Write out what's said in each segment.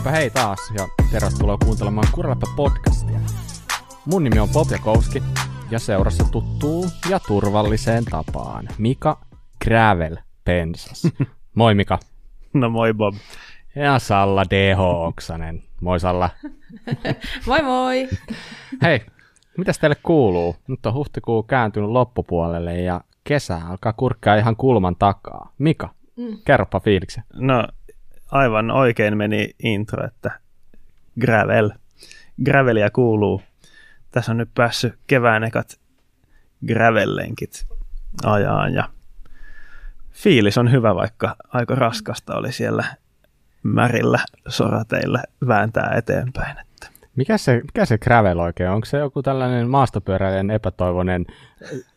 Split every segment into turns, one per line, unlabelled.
Heipä hei taas ja tervetuloa kuuntelemaan Kuralepa podcastia. Mun nimi on Bob Jakowski ja seurassa tuttuu ja turvalliseen tapaan Mika Gravel Pensas. Moi Mika.
No moi Bob.
Ja Salla DH Oksanen. Moi Salla.
moi moi.
Hei, mitäs teille kuuluu? Nyt on huhtikuu kääntynyt loppupuolelle ja kesä alkaa kurkkaa ihan kulman takaa. Mika, mm. kerropa fiiliksen.
No aivan oikein meni intro, että gravel. Gravelia kuuluu. Tässä on nyt päässyt kevään ekat gravellenkit ajaan ja fiilis on hyvä, vaikka aika raskasta oli siellä märillä sorateilla vääntää eteenpäin.
Mikä se, mikä se gravel oikein? Onko se joku tällainen maastopyöräilijän epätoivoinen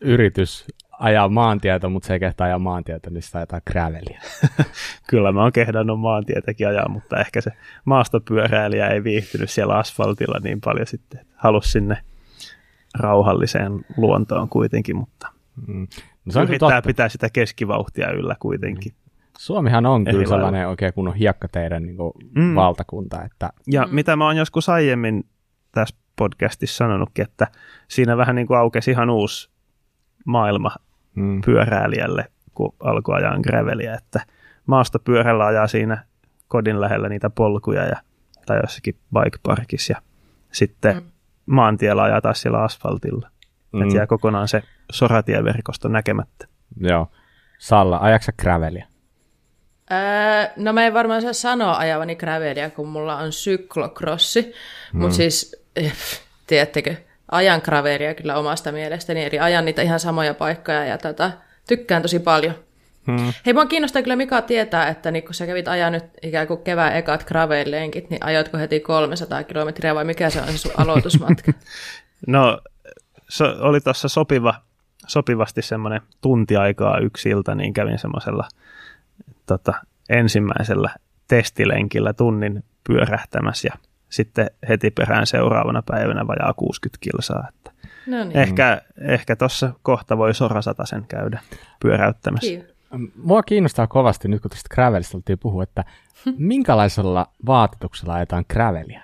yritys ajaa maantietä, mutta se ei kehtaa ajaa maantietä, niin sitä ajetaan gravelia.
Kyllä mä oon kehdannut maantietäkin ajaa, mutta ehkä se maastopyöräilijä ei viihtynyt siellä asfaltilla niin paljon sitten. Halusi sinne rauhalliseen luontoon kuitenkin, mutta mm. no se on yrittää totta. pitää sitä keskivauhtia yllä kuitenkin. Mm.
Suomihan on kyllä sellainen oikein kunnon hiekkateiden niin mm. valtakunta. Että...
Ja mm. mitä mä oon joskus aiemmin tässä podcastissa sanonutkin, että siinä vähän niin kuin aukesi ihan uusi maailma mm. pyöräilijälle, kun alkoi ajaa graveliä, että maastopyörällä ajaa siinä kodin lähellä niitä polkuja ja, tai jossakin bike parkissa ja sitten mm. maantiellä ajaa taas siellä asfaltilla. Mm. Että jää kokonaan se soratieverkosto näkemättä.
Joo. Salla, ajaksa gravelia?
Öö, no mä en varmaan saa sanoa ajavani gravelia, kun mulla on syklokrossi, mm. mutta siis, eh, tiedättekö, ajan gravelia kyllä omasta mielestäni, eli ajan niitä ihan samoja paikkoja ja tätä, tykkään tosi paljon. Hmm. Hei, mua kiinnostaa kyllä Mika tietää, että niin kun sä kävit ajaa nyt ikään kuin kevään ekat gravel-lenkit, niin ajoitko heti 300 kilometriä vai mikä se on se sun aloitusmatka?
no, se oli tuossa sopiva, sopivasti semmoinen tunti aikaa yksi ilta, niin kävin semmoisella tota, ensimmäisellä testilenkillä tunnin pyörähtämässä ja sitten heti perään seuraavana päivänä vajaa 60 kilsaa. Että no niin. Ehkä, ehkä tuossa kohta voi sen käydä pyöräyttämässä. Kiitos.
Mua kiinnostaa kovasti nyt, kun tästä gravelista oltiin puhua, että minkälaisella vaatetuksella ajetaan gravelia?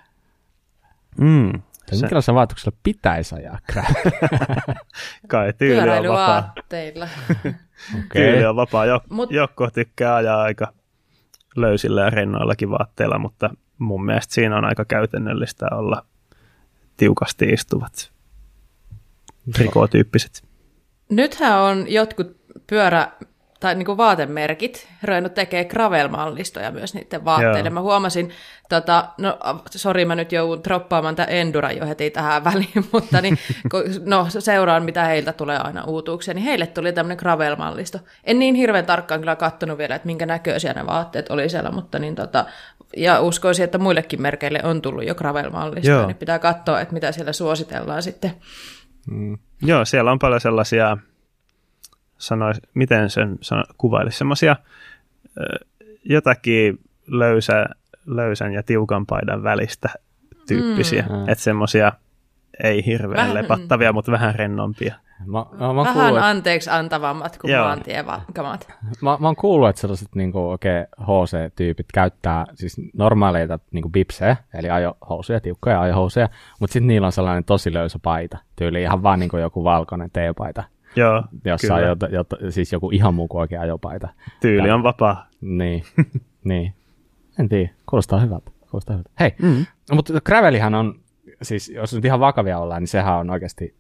Mm,
se... Minkälaisella vaatetuksella pitäisi ajaa gravelia?
Kai tyyli on vapaa.
okay.
Tyyli on vapaa. Jok- Mut... Jokko tykkää ajaa aika löysillä ja rennoillakin vaatteilla, mutta mun mielestä siinä on aika käytännöllistä olla tiukasti istuvat trikotyyppiset.
Nythän on jotkut pyörä, tai niin kuin vaatemerkit ruvennut tekemään gravel-mallistoja myös niiden vaatteille. Joo. Mä huomasin, tota, no sori mä nyt joudun droppaamaan tämän Endura jo heti tähän väliin, mutta niin, kun, no seuraan mitä heiltä tulee aina uutuuksia, niin heille tuli tämmöinen gravel-mallisto. En niin hirveän tarkkaan kyllä katsonut vielä, että minkä näköisiä ne vaatteet oli siellä, mutta niin tota, ja uskoisin, että muillekin merkeille on tullut jo gravel-mallisto, niin pitää katsoa, että mitä siellä suositellaan sitten.
Mm. Joo, siellä on paljon sellaisia sanois, miten sen sano, kuvailisi, semmoisia jotakin löysä, löysän ja tiukan paidan välistä tyyppisiä, mm. että semmoisia ei hirveän vähän, lepattavia, mutta vähän rennompia.
Mä, mä, mä Vähän kuullut, anteeksi antavammat kuin maantiekamat.
Mä, mä oon kuullut, että sellaiset niin kuin, okay, HC-tyypit käyttää siis normaaleita niin kuin bipsejä, eli ajohousuja, tiukkoja ajohousuja, mutta sitten niillä on sellainen tosi löysä paita, tyyli ihan vaan niin kuin joku valkoinen teepaita.
Joo,
jossa kyllä. on jo, jo, siis joku ihan muu kuin oikea ajopaita.
Tyyli Tää, on vapaa.
Niin, niin. En tiedä, kuulostaa hyvältä. Kuulostaa hyvältä. Hei, mm-hmm. mutta Gravelihan on, siis jos nyt ihan vakavia ollaan, niin sehän on oikeasti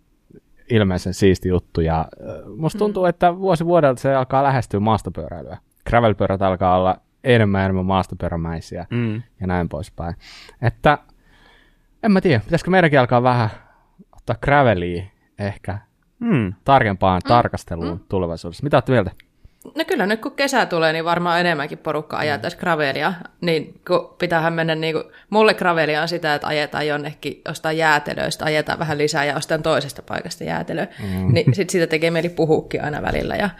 ilmeisen siisti juttu. Ja musta tuntuu, mm. että vuosi vuodelta se alkaa lähestyä maastopyöräilyä. Gravelpyörät alkaa olla enemmän enemmän maastopyörämäisiä mm. ja näin poispäin. Että en mä tiedä, pitäisikö meidänkin alkaa vähän ottaa gravelia ehkä mm. tarkempaan mm. tarkasteluun mm. tulevaisuudessa. Mitä olette mieltä?
No kyllä nyt kun kesä tulee, niin varmaan enemmänkin porukka ajaa mm. tässä gravelia. Niin kun pitäähän mennä, niin kuin, mulle gravelia on sitä, että ajetaan jonnekin jostain jäätelöistä, ajetaan vähän lisää ja ostan toisesta paikasta jäätelöä. Mm. Niin sitten siitä tekee mieli puhuukin aina välillä. Ja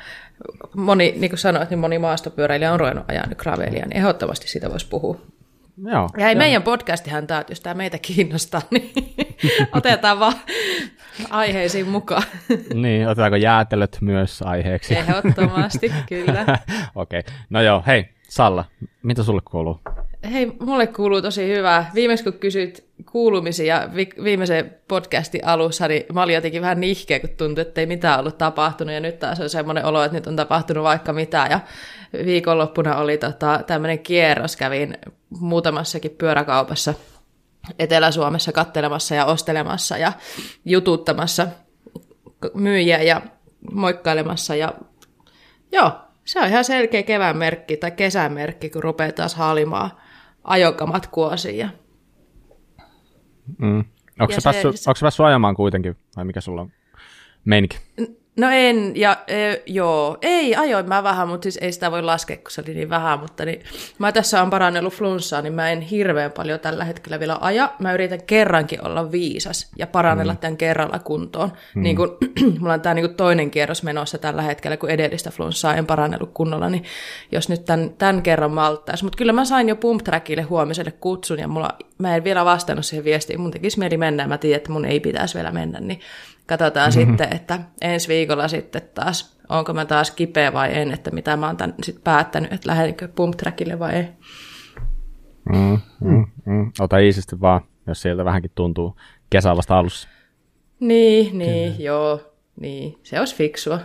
moni, niin kuin sanoit, niin moni maastopyöräilijä on ruvennut ajaa nyt gravelia, niin ehdottomasti siitä voisi puhua.
Joo,
ja ei meidän podcastihan tämä, jos tämä meitä kiinnostaa, niin otetaan vaan aiheisiin mukaan.
niin, otetaanko jäätelöt myös aiheeksi?
Ehdottomasti, kyllä.
Okei, okay. no joo, hei, Salla, mitä sulle kuuluu?
hei, mulle kuuluu tosi hyvää. Viimeksi kun kysyit kuulumisia vi- viimeisen podcastin alussa, niin mä olin jotenkin vähän nihkeä, kun tuntui, että ei mitään ollut tapahtunut. Ja nyt taas on semmoinen olo, että nyt on tapahtunut vaikka mitään. Ja viikonloppuna oli tota, tämmöinen kierros, kävin muutamassakin pyöräkaupassa Etelä-Suomessa kattelemassa ja ostelemassa ja jututtamassa myyjiä ja moikkailemassa. Ja joo, se on ihan selkeä kevään merkki tai kesän merkki, kun rupeaa taas haalimaan ajokamat kuosiin.
Mm. Onko se, se, päässyt, se, onko se päässyt ajamaan kuitenkin, vai mikä sulla on meininki?
No en, ja e, joo, ei, ajoin mä vähän, mutta siis ei sitä voi laskea, kun se oli niin vähän, mutta niin, mä tässä on parannellut flunssaa, niin mä en hirveän paljon tällä hetkellä vielä aja. Mä yritän kerrankin olla viisas ja parannella mm. tämän kerralla kuntoon. Mm. Niin kun, mulla on tämä niin toinen kierros menossa tällä hetkellä, kun edellistä flunssaa en parannellut kunnolla, niin jos nyt tämän, tämän kerran malttaisi. Mutta kyllä mä sain jo pump trackille huomiselle kutsun, ja mulla, mä en vielä vastannut siihen viestiin, mun tekisi mieli mennä, mä tiedän, että mun ei pitäisi vielä mennä, niin katsotaan mm-hmm. sitten, että ensi viikolla sitten taas, onko mä taas kipeä vai en, että mitä mä oon tämän sit päättänyt, että lähdenkö pump trackille vai ei.
Mm, mm, mm. Ota iisisti vaan, jos sieltä vähänkin tuntuu kesä vasta alussa.
Niin, niin, Kyllä. joo, niin, se olisi fiksua.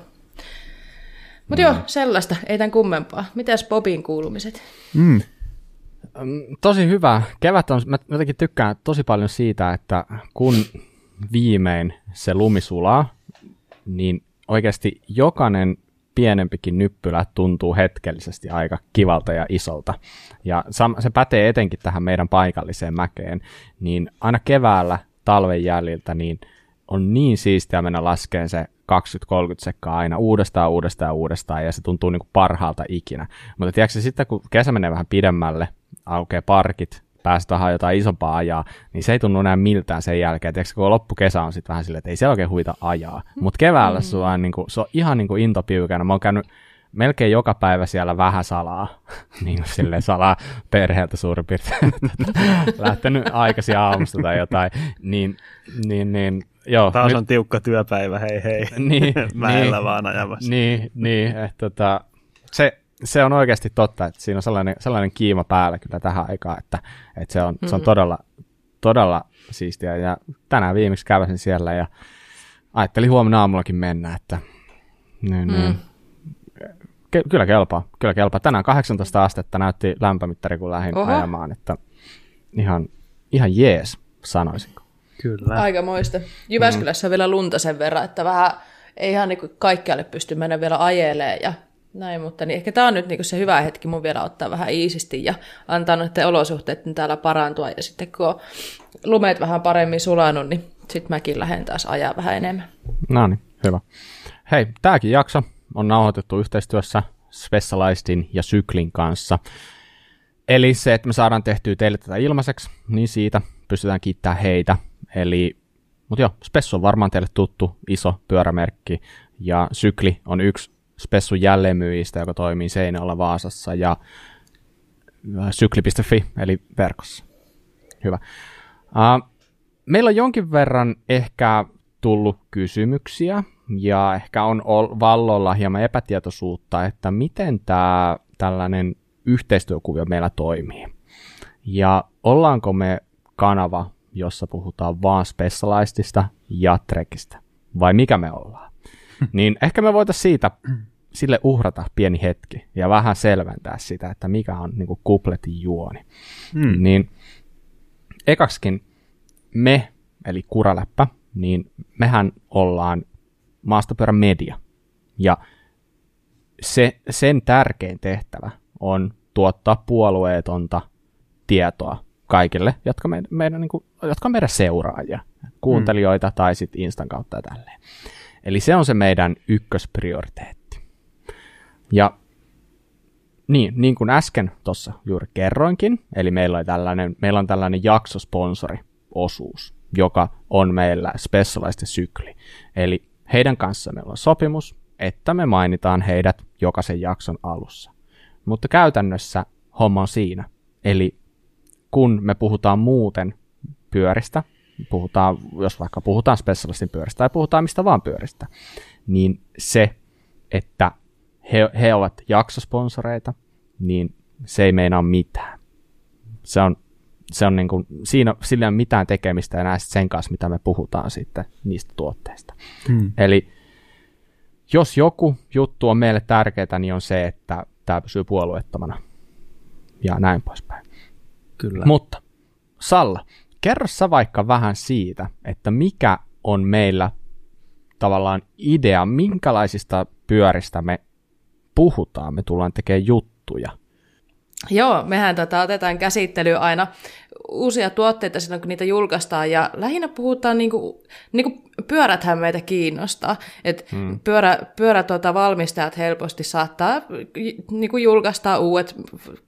Mutta mm. joo, sellaista, ei tämän kummempaa. Mitäs Bobin kuulumiset?
Mm. Tosi hyvä. Kevät on, mä jotenkin tykkään tosi paljon siitä, että kun viimein se lumi sulaa, niin oikeasti jokainen pienempikin nyppylä tuntuu hetkellisesti aika kivalta ja isolta. Ja se pätee etenkin tähän meidän paikalliseen mäkeen, niin aina keväällä talven jäljiltä niin on niin siistiä mennä laskeen se 20-30 sekkaa aina uudestaan, uudestaan, uudestaan, ja se tuntuu niin kuin parhaalta ikinä. Mutta tiedätkö, sitten kun kesä menee vähän pidemmälle, aukeaa parkit, päästä vähän jotain isompaa ajaa, niin se ei tunnu enää miltään sen jälkeen. Tiedätkö, kun loppukesä on sitten vähän silleen, että ei se oikein huita ajaa. Mutta keväällä mm. se, on, niin kuin, se on ihan niin kuin intopiukana. Mä oon käynyt melkein joka päivä siellä vähän salaa, niin kuin silleen salaa perheeltä suurin piirtein, lähtenyt aikaisin aamusta tai jotain, niin, niin, niin joo.
Taas nyt, on tiukka työpäivä, hei hei, niin, mäellä niin, vaan ajamassa.
Niin, niin että tota, se, se on oikeasti totta, että siinä on sellainen, sellainen kiima päällä kyllä tähän aikaan, että, että se, on, mm-hmm. se on todella, todella siistiä. Ja tänään viimeksi käväsin siellä ja ajattelin huomenna aamullakin mennä, että niin, mm. niin. Ke, kyllä kelpaa, kyllä kelpaa. Tänään 18 astetta näytti lämpömittari, kun lähdin Oho. ajamaan, että ihan, ihan jees, sanoisinko.
Kyllä. Aikamoista. Jyväskylässä mm. on vielä lunta sen verran, että vähän ei ihan niin kaikkialle pysty mennä vielä ajelee ja näin, mutta niin ehkä tämä on nyt niin se hyvä hetki mun vielä ottaa vähän iisisti ja antaa noiden olosuhteiden täällä parantua. Ja sitten kun on lumeet vähän paremmin sulanut, niin sitten mäkin lähden taas ajaa vähän enemmän.
No niin, hyvä. Hei, tämäkin jakso on nauhoitettu yhteistyössä Specializedin ja Syklin kanssa. Eli se, että me saadaan tehtyä teille tätä ilmaiseksi, niin siitä pystytään kiittämään heitä. Eli, mutta joo, Spessu on varmaan teille tuttu iso pyörämerkki, ja Sykli on yksi Spessun jälleenmyyjistä, joka toimii Seinällä Vaasassa ja äh, sykli.fi, eli verkossa. Hyvä. Uh, meillä on jonkin verran ehkä tullut kysymyksiä, ja ehkä on vallolla hieman epätietoisuutta, että miten tämä tällainen yhteistyökuvio meillä toimii. Ja ollaanko me kanava, jossa puhutaan vaan Specializedista ja Trekistä, vai mikä me ollaan? niin ehkä me voitaisiin siitä sille uhrata pieni hetki ja vähän selventää sitä, että mikä on niin kuin kupletin juoni. Hmm. Niin ekaksikin me, eli Kuraläppä, niin mehän ollaan maastopyörän media. Ja se, sen tärkein tehtävä on tuottaa puolueetonta tietoa kaikille, jotka, me, meidän, niin kuin, jotka on meidän seuraajia, kuuntelijoita hmm. tai sitten Instan kautta ja tälleen. Eli se on se meidän ykkösprioriteetti. Ja niin, niin kuin äsken tuossa juuri kerroinkin, eli meillä on tällainen, meillä on tällainen jaksosponsori-osuus, joka on meillä Specialized sykli. Eli heidän kanssa meillä on sopimus, että me mainitaan heidät jokaisen jakson alussa. Mutta käytännössä homma on siinä. Eli kun me puhutaan muuten pyöristä, puhutaan, jos vaikka puhutaan specialistin pyöristä tai puhutaan mistä vaan pyöristä, niin se, että he, he ovat jaksosponsoreita, niin se ei meinaa mitään. Se on, se on niin kuin, siinä sillä ei ole mitään tekemistä enää sen kanssa, mitä me puhutaan sitten niistä tuotteista. Hmm. Eli jos joku juttu on meille tärkeää, niin on se, että tämä pysyy puolueettomana ja näin poispäin.
Kyllä.
Mutta Salla, kerro sä vaikka vähän siitä, että mikä on meillä tavallaan idea, minkälaisista pyöristä me puhutaan, me tullaan tekemään juttuja.
Joo, mehän tota, otetaan käsittelyyn aina uusia tuotteita silloin, kun niitä julkaistaan, ja lähinnä puhutaan, niin kuin, niin kuin pyöräthän meitä kiinnostaa, että hmm. pyörä, pyörä tuota, valmistajat helposti saattaa niin kuin julkaista uudet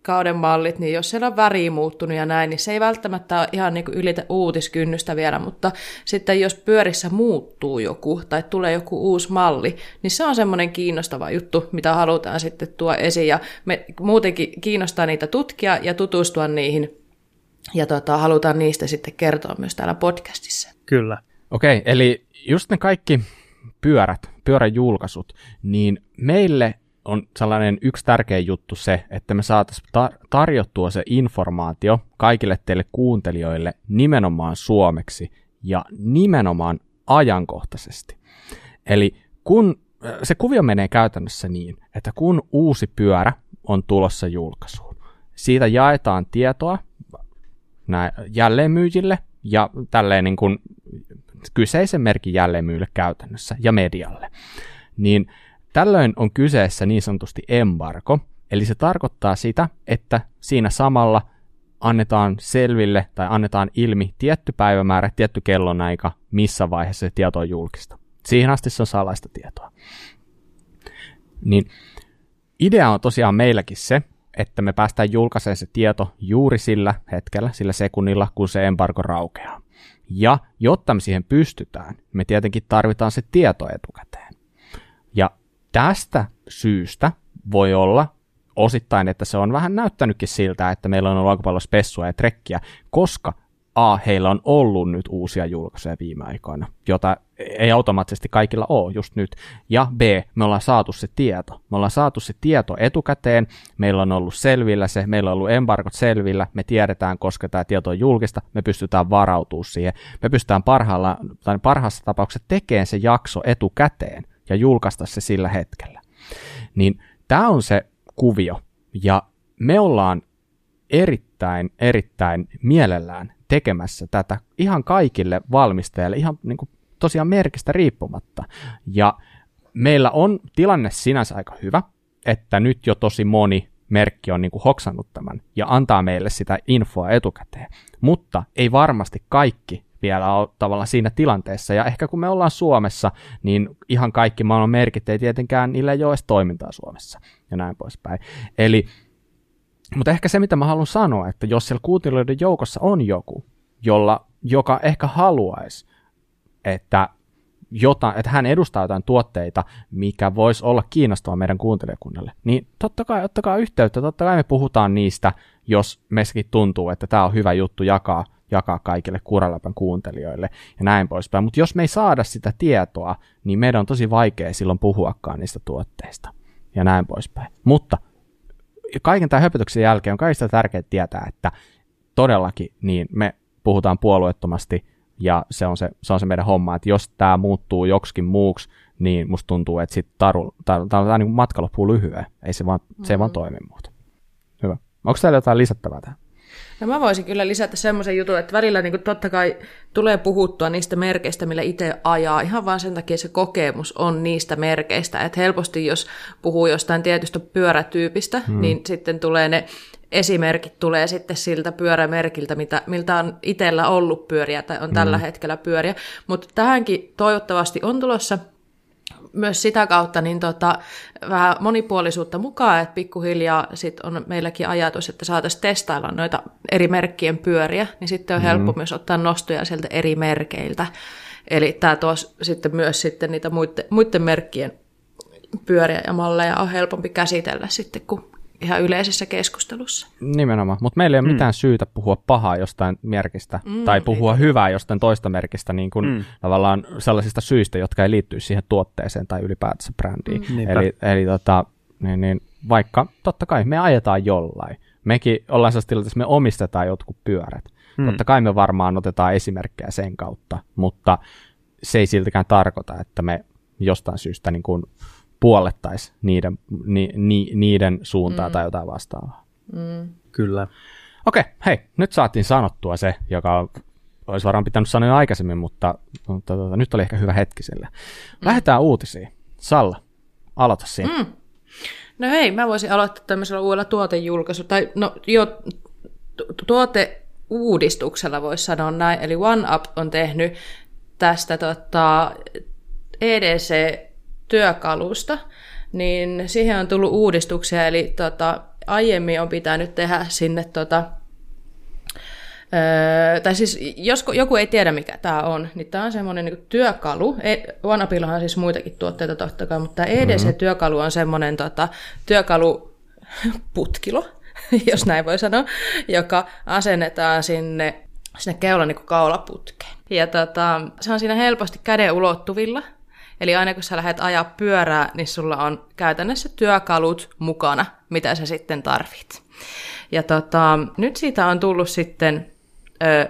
kauden mallit, niin jos siellä on väri muuttunut ja näin, niin se ei välttämättä ihan niin kuin ylitä uutiskynnystä vielä, mutta sitten jos pyörissä muuttuu joku tai tulee joku uusi malli, niin se on semmoinen kiinnostava juttu, mitä halutaan sitten tuo esiin, ja me muutenkin kiinnostaa niitä tutkia ja tutustua niihin ja tota, halutaan niistä sitten kertoa myös täällä podcastissa.
Kyllä.
Okei, okay, eli just ne kaikki pyörät, pyöräjulkaisut, niin meille on sellainen yksi tärkeä juttu se, että me saataisiin tar- tarjottua se informaatio kaikille teille kuuntelijoille nimenomaan suomeksi ja nimenomaan ajankohtaisesti. Eli kun se kuvio menee käytännössä niin, että kun uusi pyörä on tulossa julkaisuun, siitä jaetaan tietoa jälleenmyyjille ja tälleen niin kuin kyseisen merkin jälleenmyyjille käytännössä ja medialle. Niin tällöin on kyseessä niin sanotusti embargo, eli se tarkoittaa sitä, että siinä samalla annetaan selville tai annetaan ilmi tietty päivämäärä, tietty kellonaika, missä vaiheessa se tieto on julkista. Siihen asti se on salaista tietoa. Niin idea on tosiaan meilläkin se, että me päästään julkaisemaan se tieto juuri sillä hetkellä, sillä sekunnilla, kun se embargo raukeaa. Ja jotta me siihen pystytään, me tietenkin tarvitaan se tieto etukäteen. Ja tästä syystä voi olla osittain, että se on vähän näyttänytkin siltä, että meillä on ollut aika paljon spessua ja trekkiä, koska A, heillä on ollut nyt uusia julkaisuja viime aikoina, jota ei automaattisesti kaikilla ole just nyt, ja B, me ollaan saatu se tieto. Me ollaan saatu se tieto etukäteen, meillä on ollut selvillä se, meillä on ollut embargot selvillä, me tiedetään, koska tämä tieto on julkista, me pystytään varautumaan siihen. Me pystytään parhaalla, tai parhaassa tapauksessa tekemään se jakso etukäteen ja julkaista se sillä hetkellä. Niin tämä on se kuvio, ja me ollaan erittäin, erittäin mielellään tekemässä tätä ihan kaikille valmistajille, ihan niin kuin tosiaan merkistä riippumatta. Ja meillä on tilanne sinänsä aika hyvä, että nyt jo tosi moni merkki on niin kuin hoksannut tämän ja antaa meille sitä infoa etukäteen. Mutta ei varmasti kaikki vielä ole tavallaan siinä tilanteessa. Ja ehkä kun me ollaan Suomessa, niin ihan kaikki maailman merkit ei tietenkään, niillä ei ole edes toimintaa Suomessa ja näin poispäin. Eli, mutta ehkä se, mitä mä haluan sanoa, että jos siellä kuuntelijoiden joukossa on joku, jolla, joka ehkä haluaisi, että, jota, että hän edustaa jotain tuotteita, mikä voisi olla kiinnostava meidän kuuntelijakunnalle, niin totta kai ottakaa yhteyttä, totta kai me puhutaan niistä, jos meissäkin tuntuu, että tämä on hyvä juttu jakaa, jakaa kaikille Kuraläpän kuuntelijoille ja näin poispäin. Mutta jos me ei saada sitä tietoa, niin meidän on tosi vaikea silloin puhuakaan niistä tuotteista ja näin poispäin. Mutta kaiken tämän höpötyksen jälkeen on kaikista tärkeää tietää, että todellakin niin me puhutaan puolueettomasti ja se on se, se on se meidän homma, että jos tämä muuttuu joksikin muuksi, niin musta tuntuu, että sitten taru, tar, tar, tar, niin matka loppuu lyhyen. Ei se vaan, mm-hmm. se ei vaan mm. toimi muuta. Hyvä. Onko täällä jotain lisättävää tähän?
No mä voisin kyllä lisätä semmoisen jutun, että välillä niin totta kai tulee puhuttua niistä merkeistä, millä itse ajaa. Ihan vaan sen takia se kokemus on niistä merkeistä. Että helposti jos puhuu jostain tietystä pyörätyypistä, hmm. niin sitten tulee ne esimerkit tulee sitten siltä pyörämerkiltä, mitä, miltä on itsellä ollut pyöriä tai on tällä mm. hetkellä pyöriä. Mutta tähänkin toivottavasti on tulossa myös sitä kautta niin tota, vähän monipuolisuutta mukaan, että pikkuhiljaa sit on meilläkin ajatus, että saataisiin testailla noita eri merkkien pyöriä, niin sitten on helppo mm. myös ottaa nostoja sieltä eri merkeiltä. Eli tämä tuo sitten myös sitten niitä muiden, muiden merkkien pyöriä ja malleja on helpompi käsitellä sitten, kun ihan yleisessä keskustelussa.
Nimenomaan, mutta meillä ei ole mm. mitään syytä puhua pahaa jostain merkistä mm, tai puhua ei. hyvää jostain toista merkistä niin kuin mm. tavallaan sellaisista syistä, jotka ei liittyy siihen tuotteeseen tai ylipäätänsä brändiin. Mm. Eli, eli tota, niin, niin, vaikka totta kai me ajetaan jollain, mekin ollaan sellaisessa tilanteessa, että me omistetaan jotkut pyörät. Hmm. Totta kai me varmaan otetaan esimerkkejä sen kautta, mutta se ei siltikään tarkoita, että me jostain syystä niin kuin puolettaisiin niiden, ni, ni, niiden suuntaa mm. tai jotain vastaavaa.
Mm. Kyllä.
Okei, okay, hei, nyt saatiin sanottua se, joka olisi varmaan pitänyt sanoa jo aikaisemmin, mutta, mutta tota, nyt oli ehkä hyvä hetki sille. Mm. Lähdetään uutisiin. Salla, aloita siinä. Mm.
No hei, mä voisin aloittaa tämmöisellä uudella tuotejulkaisu, tai no jo tuoteuudistuksella voisi sanoa näin, eli OneUp on tehnyt tästä tota, EDC-työkalusta, niin siihen on tullut uudistuksia, eli tota, aiemmin on pitänyt tehdä sinne tota, Öö, tai siis jos joku ei tiedä mikä tämä on, niin tämä on semmoinen niin työkalu. E, on siis muitakin tuotteita totta kai, mutta tämä EDC-työkalu on semmoinen tota, työkaluputkilo, jos näin voi sanoa, joka asennetaan sinne, sinne keulan niin kaulaputkeen. Ja tota, se on siinä helposti käden ulottuvilla, Eli aina kun sä lähdet ajaa pyörää, niin sulla on käytännössä työkalut mukana, mitä sä sitten tarvit. Ja tota, nyt siitä on tullut sitten ö,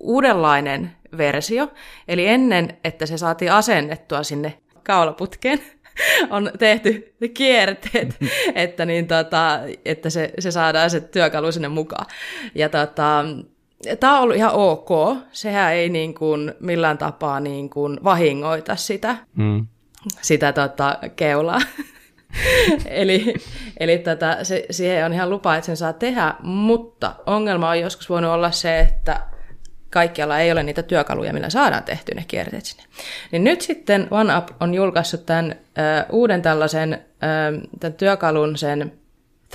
uudenlainen versio, eli ennen, että se saatiin asennettua sinne kaulaputkeen, on tehty kierteet, että, niin tota, että se, se saadaan se työkalu sinne mukaan. Ja tota, tämä on ollut ihan ok. Sehän ei niin kuin millään tapaa niin kuin vahingoita sitä, mm. sitä tota, keulaa. eli eli tota, se, siihen on ihan lupa, että sen saa tehdä, mutta ongelma on joskus voinut olla se, että kaikkialla ei ole niitä työkaluja, millä saadaan tehty ne kierteet sinne. Niin nyt sitten OneUp on julkaissut tämän ö, uuden tällaisen ö, tämän työkalun, sen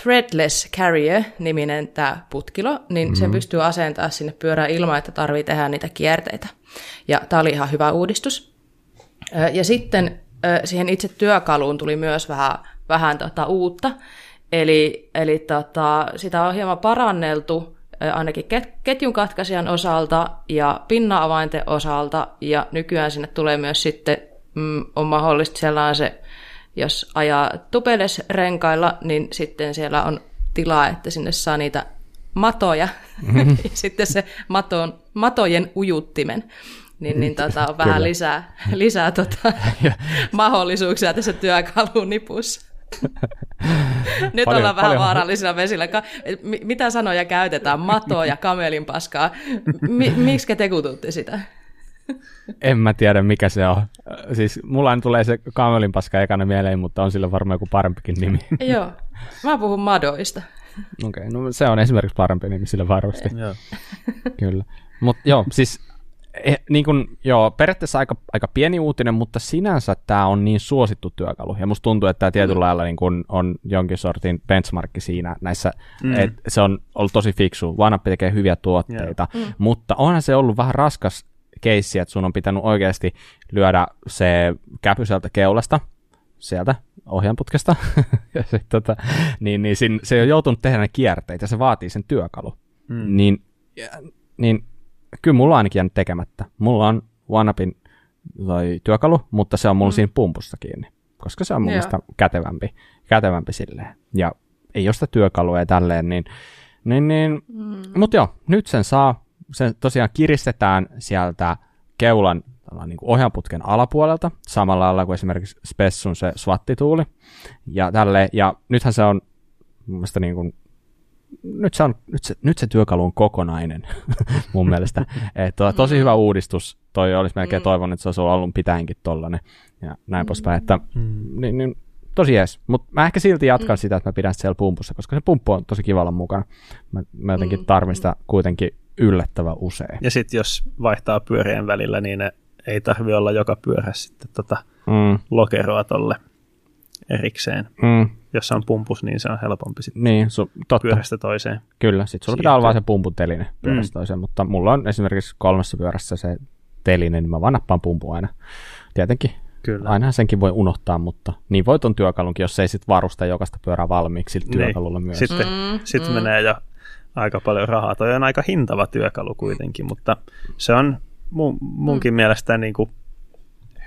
Threadless Carrier-niminen tämä putkilo, niin mm-hmm. sen pystyy asentaa sinne pyörään ilman, että tarvii tehdä niitä kierteitä. Ja tämä oli ihan hyvä uudistus. Ja sitten siihen itse työkaluun tuli myös vähän, vähän tota uutta, eli, eli tota, sitä on hieman paranneltu ainakin ketjun katkaisijan osalta ja pinna-avainten osalta, ja nykyään sinne tulee myös sitten, mm, on mahdollista sellainen se, jos ajaa tupeles renkailla, niin sitten siellä on tilaa, että sinne saa niitä matoja, mm-hmm. sitten se maton, matojen ujuttimen niin, niin tota, on vähän lisää, lisää tota, mahdollisuuksia tässä työkalun nipussa. Nyt paljon, ollaan vähän paljon. vaarallisilla vesillä. Mitä sanoja käytetään? Matoa ja kamelin paskaa. Mi- miksi te kututte sitä?
En mä tiedä, mikä se on. Siis mulla tulee se kamelin paska ekana mieleen, mutta on sillä varmaan joku parempikin nimi.
Joo, mä puhun madoista.
Okei, okay, no se on esimerkiksi parempi nimi sillä varmasti. Joo. Kyllä. Mutta joo, siis eh, niin kun, joo, periaatteessa aika, aika pieni uutinen, mutta sinänsä tämä on niin suosittu työkalu. Ja musta tuntuu, että tämä tietyllä mm. lailla niin kun on jonkin sortin benchmarkki siinä näissä, mm. että se on ollut tosi fiksu. OneUp tekee hyviä tuotteita, yeah. mm. mutta onhan se ollut vähän raskas keissi, että sun on pitänyt oikeasti lyödä se käpyseltä keulasta sieltä ohjanputkesta, ja sit, tota, niin, niin sin, se on joutunut tehdä ne kierteitä, se vaatii sen työkalu. Mm. Niin, ja, niin kyllä mulla on ainakin jäänyt tekemättä. Mulla on OneUpin toi työkalu, mutta se on mulla mm. siinä pumpussa kiinni, koska se on mun mielestä kätevämpi, kätevämpi silleen. Ja ei ole sitä työkalua ja tälleen, niin, niin, niin mm. mutta joo, nyt sen saa, sen tosiaan kiristetään sieltä keulan niin kuin ohjanputken alapuolelta, samalla lailla kuin esimerkiksi Spessun se swattituuli. Ja, tälle, ja nythän se on mun mielestä niin kuin nyt se, on, nyt se, nyt se työkalu on kokonainen mun mielestä. Et, to, tosi hyvä uudistus. Toi olisi melkein mm. toivon, että se olisi ollut pitäenkin tollanen ja näin mm. poispäin. Että, mm. niin, niin, tosi jees. Mutta mä ehkä silti jatkan mm. sitä, että mä pidän sitä siellä pumpussa, koska se pumppu on tosi kivalla mukana. Mä, mä jotenkin mm. tarvin sitä kuitenkin yllättävän usein.
Ja sitten jos vaihtaa pyörien välillä, niin ne ei tarvi olla joka pyörä sitten tota mm. lokeroa tolle erikseen. Mm jos on pumpus, niin se on helpompi sitten
niin, su, totta.
pyörästä toiseen.
Kyllä, sitten sulla pitää olla vain se pumpun teline pyörästä mm. toiseen, mutta mulla on esimerkiksi kolmessa pyörässä se teline, niin mä vaan nappaan pumpu aina. Tietenkin, Kyllä. ainahan senkin voi unohtaa, mutta niin voi ton työkalunkin, jos ei sitten varusta jokaista pyörää valmiiksi sillä niin. työkalulla myös.
Sitten mm, sit mm. menee jo aika paljon rahaa. Toi on aika hintava työkalu kuitenkin, mutta se on mun, munkin mm. mielestä niin kuin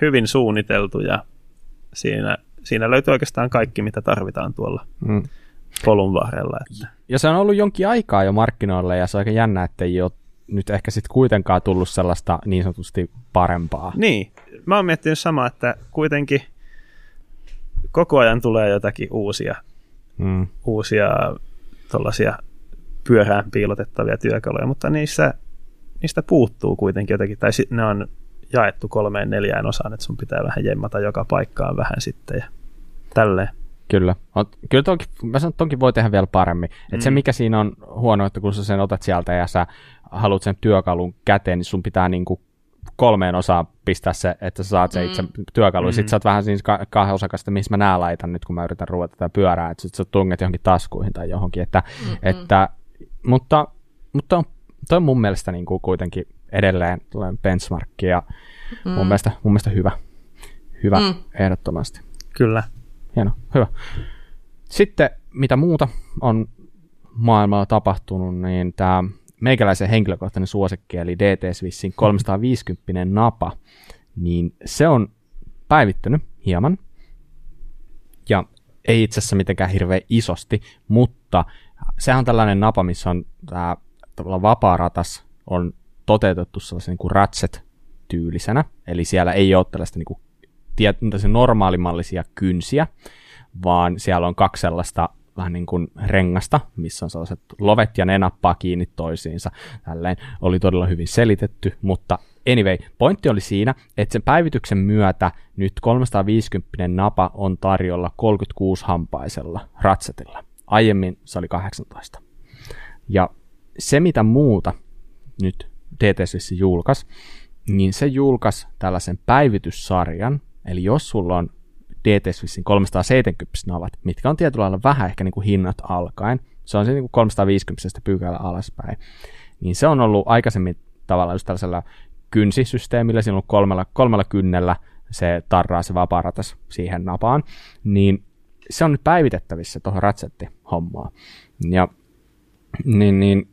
hyvin suunniteltu ja siinä siinä löytyy oikeastaan kaikki, mitä tarvitaan tuolla. Mm. polun varrella. Että.
Ja se on ollut jonkin aikaa jo markkinoilla ja se on aika jännä, että ei ole nyt ehkä sitten kuitenkaan tullut sellaista niin sanotusti parempaa.
Niin, mä oon miettinyt samaa, että kuitenkin koko ajan tulee jotakin uusia, mm. uusia tuollaisia pyörään piilotettavia työkaluja, mutta niissä, niistä puuttuu kuitenkin jotenkin, tai ne on jaettu kolmeen neljään osaan, että sun pitää vähän jemmata joka paikkaan vähän sitten ja tälleen.
Kyllä. Kyllä tonkin, mä sanon, että tonkin voi tehdä vielä paremmin. Mm. Et se, mikä siinä on huono, että kun sä sen otat sieltä ja sä haluat sen työkalun käteen, niin sun pitää niinku kolmeen osaan pistää se, että sä saat se itse mm. työkalu. Mm. Sitten sä oot vähän siinä kahden osakasta, missä mä nää laitan nyt, kun mä yritän ruveta tätä pyörää, että sit sä tunget johonkin taskuihin tai johonkin. Että, että, mutta, mutta toi on mun mielestä niin kuin kuitenkin edelleen tulee benchmarkki ja mm. mun, mielestä, mun mielestä hyvä. Hyvä, mm. ehdottomasti.
Kyllä.
Hieno, hyvä. Sitten mitä muuta on maailmalla tapahtunut, niin tämä meikäläisen henkilökohtainen suosikki, eli DT Swissin 350 napa, niin se on päivittynyt hieman, ja ei itse asiassa mitenkään hirveän isosti, mutta sehän on tällainen napa, missä on tämä vapaa ratas on toteutettu sellaisen niin kuin ratchet-tyylisenä, eli siellä ei ole tällaista niin kuin, tiet, normaalimallisia kynsiä, vaan siellä on kaksi sellaista vähän niin kuin rengasta, missä on sellaiset lovet ja ne nappaa kiinni toisiinsa. Tälleen oli todella hyvin selitetty, mutta anyway, pointti oli siinä, että sen päivityksen myötä nyt 350 napa on tarjolla 36 hampaisella ratsetilla. Aiemmin se oli 18. Ja se mitä muuta nyt DTS julkaisi, niin se julkaisi tällaisen päivityssarjan, eli jos sulla on DT Swissin 370 navat, mitkä on tietyllä lailla vähän ehkä niin kuin hinnat alkaen, se on se niin kuin 350 pykälä alaspäin, niin se on ollut aikaisemmin tavallaan just tällaisella kynsisysteemillä, siinä on ollut kolmella, kolmella kynnellä se tarraa se vapaaratas siihen napaan, niin se on nyt päivitettävissä tuohon ratsetti-hommaan. Ja niin, niin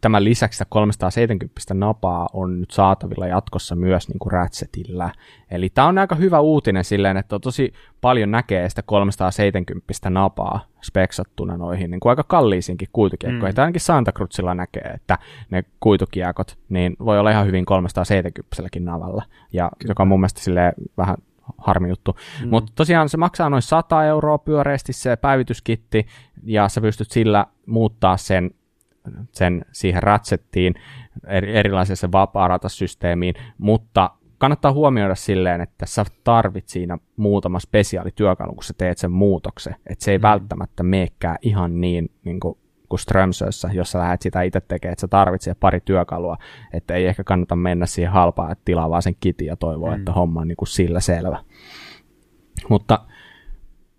tämän lisäksi 370 napaa on nyt saatavilla jatkossa myös niin kuin Ratchetillä. Eli tämä on aika hyvä uutinen silleen, että on tosi paljon näkee sitä 370 napaa speksattuna noihin niin kuin aika kalliisinkin kuitukiekkoihin. Mm. ainakin Santa Cruzilla näkee, että ne kuitukiekot niin voi olla ihan hyvin 370 navalla, ja, joka on mun mielestä silleen vähän harmi juttu. Mm. Mutta tosiaan se maksaa noin 100 euroa pyöreästi se päivityskitti, ja sä pystyt sillä muuttaa sen sen siihen ratsettiin, erilaiseen vapaa-ratasysteemiin, mutta kannattaa huomioida silleen, että sä tarvit siinä muutama spesiaalityökalu, kun sä teet sen muutoksen, että se ei mm. välttämättä meekään ihan niin, niin kuin, kuin Strömsössä, jos sä lähdet sitä itse tekemään, että sä tarvitset pari työkalua, että ei ehkä kannata mennä siihen halpaan, että tilaa vaan sen kitin ja toivoa, mm. että homma on niin kuin sillä selvä. Mutta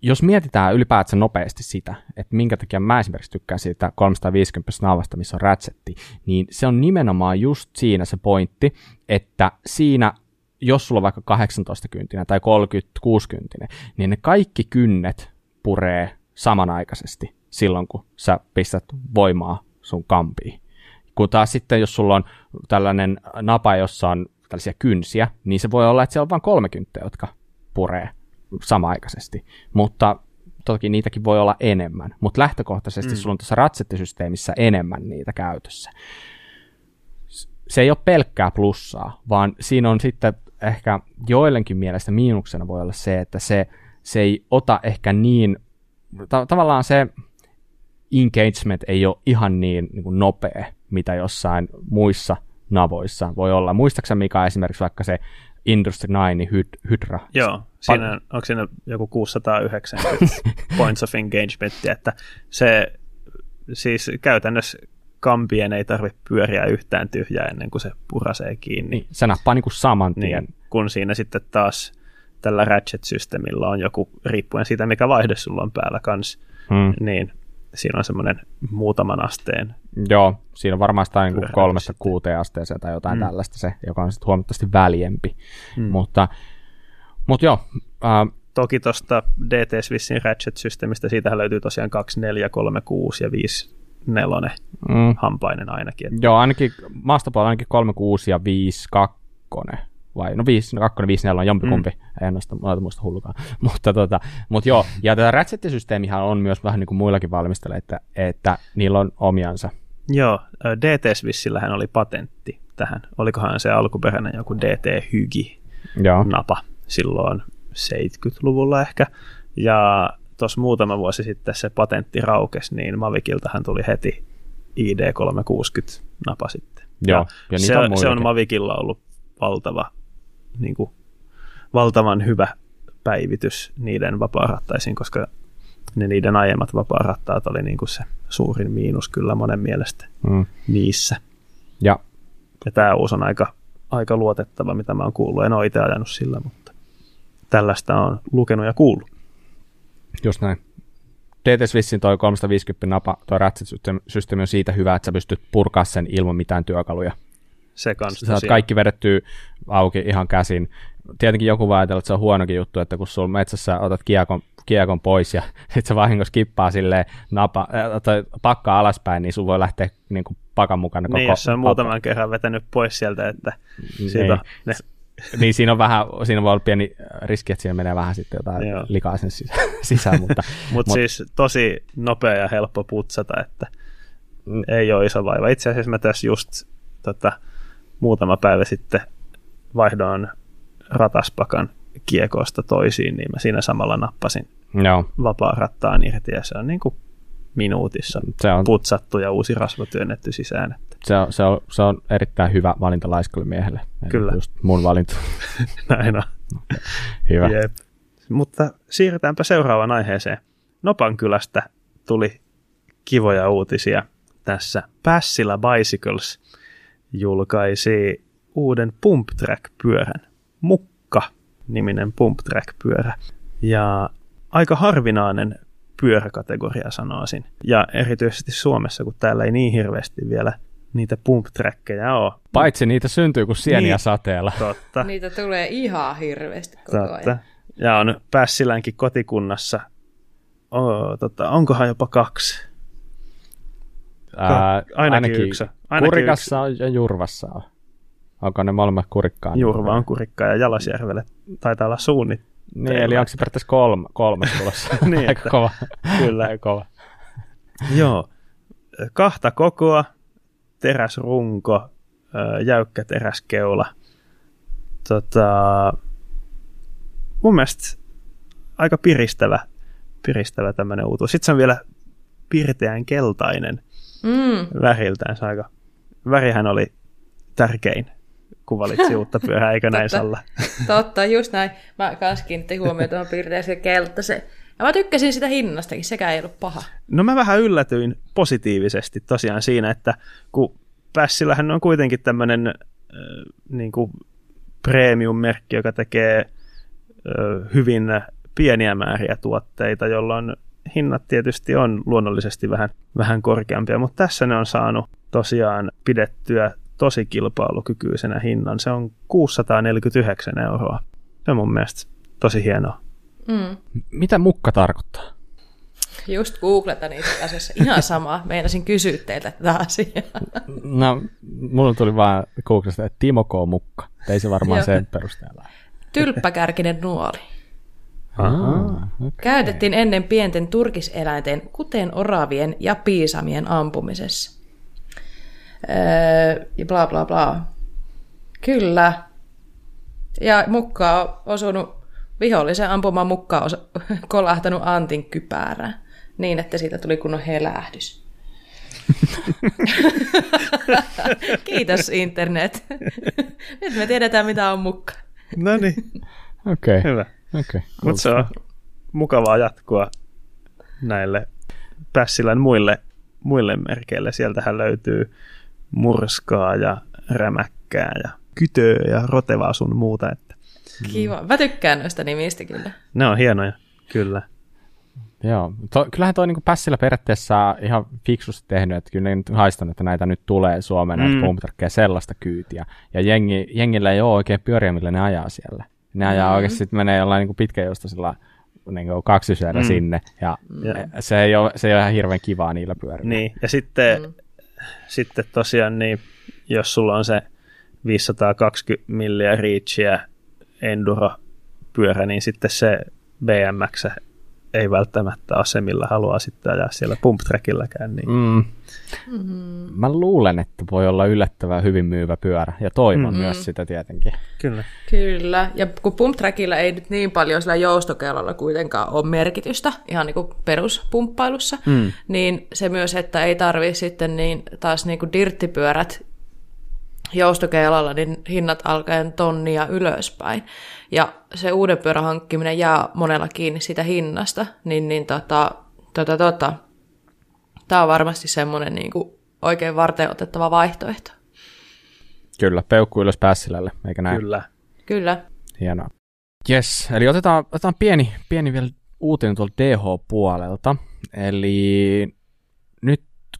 jos mietitään ylipäätään nopeasti sitä, että minkä takia mä esimerkiksi tykkään siitä 350 naavasta, missä on ratsetti, niin se on nimenomaan just siinä se pointti, että siinä jos sulla on vaikka 18 kyntinen tai 36 kyntinen, niin ne kaikki kynnet puree samanaikaisesti silloin, kun sä pistät voimaa sun kampiin. Kun taas sitten, jos sulla on tällainen napa, jossa on tällaisia kynsiä, niin se voi olla, että siellä on vain kolme kynttä, jotka puree samaaikaisesti, mutta toki niitäkin voi olla enemmän, mutta lähtökohtaisesti mm. sulla on tuossa ratsettisysteemissä enemmän niitä käytössä. Se ei ole pelkkää plussaa, vaan siinä on sitten ehkä joidenkin mielestä miinuksena voi olla se, että se, se ei ota ehkä niin, ta- tavallaan se engagement ei ole ihan niin, niin kuin nopea, mitä jossain muissa navoissa voi olla. Muistaakseni mikä esimerkiksi vaikka se Industry 9 hyd- Hydra.
Joo, siinä, on, onko siinä joku 690 points of engagementia, että se siis käytännössä kampien ei tarvitse pyöriä yhtään tyhjää ennen kuin se purasee kiinni. Niin,
se nappaa niin kuin saman tien. Niin,
kun siinä sitten taas tällä Ratchet-systeemillä on joku, riippuen siitä mikä vaihde sulla on päällä kanssa, hmm. niin siinä on semmoinen muutaman asteen.
Joo, siinä on varmaan sitä niin kolmesta kuuteen asteeseen tai jotain mm. tällaista se, joka on sitten huomattavasti väljempi. Mm. Mutta, mutta joo. Äh,
Toki tuosta DT Swissin Ratchet-systeemistä, siitä löytyy tosiaan 2, 4, 3, 6 ja 5 nelonen mm. hampainen ainakin.
Että... Joo, ainakin maastopuolella ainakin 3, 6 ja 5, 2 vai no 5, no 2, 5, 4 on jompikumpi, mm. en noista, muista hullukaan. mutta, tota, mutta joo, ja tätä ratchet-systeemihän on myös vähän niin kuin muillakin valmistajilla, että, että niillä on omiansa.
Joo, DT Swissillähän oli patentti tähän. Olikohan se alkuperäinen joku DT Hygi napa silloin 70-luvulla ehkä. Ja tuossa muutama vuosi sitten se patentti raukesi, niin Mavikiltahan tuli heti ID360 napa sitten.
Joo,
ja, ja se, on se on Mavikilla ollut valtava, niin kuin, valtavan hyvä päivitys niiden vapaarattaisiin, koska ne niiden aiemmat vapaarattaat oli niin kuin se suurin miinus kyllä monen mielestä mm. niissä.
Ja,
ja tämä uusi on aika, aika luotettava, mitä mä oon kuullut. En ole itse ajanut sillä, mutta tällaista on lukenut ja kuullut.
Just näin. DT Swissin toi 350 napa, toi Ratchet-systeemi on siitä hyvä, että sä pystyt purkaa sen ilman mitään työkaluja.
Se kanssa.
Sä kaikki vedetty auki ihan käsin. Tietenkin joku voi ajatella, että se on huonokin juttu, että kun sulla metsässä otat kiekon, kiekon pois ja sitten se vahingossa kippaa silleen napa, äh, tai pakkaa alaspäin, niin sun voi lähteä niin kuin pakan mukana
koko... Niin, jos se on muutaman kerran vetänyt pois sieltä, että siitä niin. ne
niin siinä on vähän, siinä voi olla pieni riski, että siinä menee vähän sitten jotain Joo. likaa sen sisään. mutta,
Mut mutta siis tosi nopea ja helppo putsata, että mm. ei ole iso vaiva. Itse asiassa mä tässä just tota, muutama päivä sitten vaihdoin rataspakan kiekosta toisiin, niin mä siinä samalla nappasin Joo. vapaa rattaan irti ja se on niin kuin minuutissa se on, putsattu ja uusi rasva työnnetty sisään. Että.
Se, on, se, on, se on erittäin hyvä valinta laiskalle miehelle.
Kyllä.
Just mun valinta.
Näin on.
hyvä. Jep.
Mutta siirrytäänpä seuraavaan aiheeseen. Nopan kylästä tuli kivoja uutisia tässä. Passilla Bicycles julkaisi uuden Pump Track-pyörän. Mukka-niminen Pump Track-pyörä. Ja aika harvinainen pyöräkategoria sanoisin. Ja erityisesti Suomessa, kun täällä ei niin hirveästi vielä niitä pump ole.
Paitsi niitä syntyy kuin sieniä niin, sateella.
Totta.
niitä tulee ihan hirveästi koko totta. ajan.
Ja on Pässilänkin kotikunnassa, oh, tota, onkohan jopa kaksi?
Ää, ainakin, ainakin yksi. Ainakin kurikassa yksi. ja Jurvassa on. Onko ne molemmat kurikkaan?
Jurva on kurikkaa ja Jalasjärvelle taitaa olla suunnit,
niin, eli onko se periaatteessa kolme, kolme tulossa? niin, Aika kova.
Kyllä. Aika kova. Joo. Kahta kokoa, teräsrunko, jäykkä teräskeula. Tota, mun mielestä aika piristävä, piristävä tämmöinen uutuus. Sitten se on vielä pirteän keltainen mm. väriltään. Se aika, värihän oli tärkein kun valitsi uutta pyörää, eikö näin Salla?
Totta, just näin. Mä kans kiinnitin huomioon tuohon piirteeseen keltaisen. Ja mä tykkäsin sitä hinnastakin, sekä ei ollut paha.
No mä vähän yllätyin positiivisesti tosiaan siinä, että kun Pässillähän on kuitenkin tämmöinen äh, niin premium-merkki, joka tekee äh, hyvin pieniä määriä tuotteita, jolloin hinnat tietysti on luonnollisesti vähän, vähän korkeampia, mutta tässä ne on saanut tosiaan pidettyä tosi kilpailukykyisenä hinnan. Se on 649 euroa. Se on mun mielestä tosi hienoa.
Mm. Mitä mukka tarkoittaa?
Just googleta niitä asiassa. Ihan sama. Meinasin kysyä teiltä tätä asiaa.
No, mulla tuli vaan googlesta, että Timo K. Mukka. Ei se varmaan sen perusteella.
Tylppäkärkinen nuoli. Aha, okay. Käytettiin ennen pienten turkiseläinten, kuten oravien ja piisamien ampumisessa. Öö, ja bla bla bla. Kyllä. Ja mukka on osunut, vihollisen ampuma mukka on kolahtanut Antin kypärään niin, että siitä tuli kunnon helähdys. Kiitos internet. Nyt me tiedetään, mitä on mukka.
No niin.
Okei.
Okay.
Hyvä. Okay.
Mutta se on mukavaa jatkoa näille Pässilän muille, muille merkeille. Sieltähän löytyy murskaa ja rämäkkää ja kytöä ja rotevaa sun muuta. Että.
Kiva. Mä tykkään noista nimistä kyllä.
Ne on hienoja, kyllä.
Joo, to, kyllähän toi niinku Passilla periaatteessa ihan fiksusti tehnyt, että kyllä ne nyt haistan, että näitä nyt tulee Suomeen, mm. näitä sellaista kyytiä. Ja jengi, jengillä ei ole oikein pyöriä, millä ne ajaa siellä. Ne ajaa mm. oikeasti, menee jollain niinku pitkäjostaisella niin kaksi mm. sinne, ja yeah. se, ei ole, se ei ole ihan hirveän kivaa niillä pyörillä.
Niin, ja sitten mm sitten tosiaan niin, jos sulla on se 520 milliä reachia enduro pyörä, niin sitten se BMX ei välttämättä ole se, millä haluaa sitten ajaa siellä pump trackilläkään. Niin. Mm.
Mm-hmm. Mä luulen, että voi olla yllättävän hyvin myyvä pyörä, ja toivon mm-hmm. myös sitä tietenkin.
Kyllä.
Kyllä, ja kun pump trackilla ei nyt niin paljon sillä joustokellolla kuitenkaan ole merkitystä, ihan niin kuin peruspumppailussa, mm. niin se myös, että ei tarvii sitten niin taas niin kuin dirttipyörät joustokeilalla, niin hinnat alkaen tonnia ylöspäin. Ja se uuden pyörän hankkiminen jää monella kiinni siitä hinnasta, niin, niin tota, tota, tota, tämä on varmasti semmoinen niin kuin oikein varten otettava vaihtoehto.
Kyllä, peukku ylös päässilälle, eikä näin?
Kyllä.
Kyllä.
Hienoa. Yes, eli otetaan, otetaan pieni, pieni vielä uutinen tuolta DH-puolelta. Eli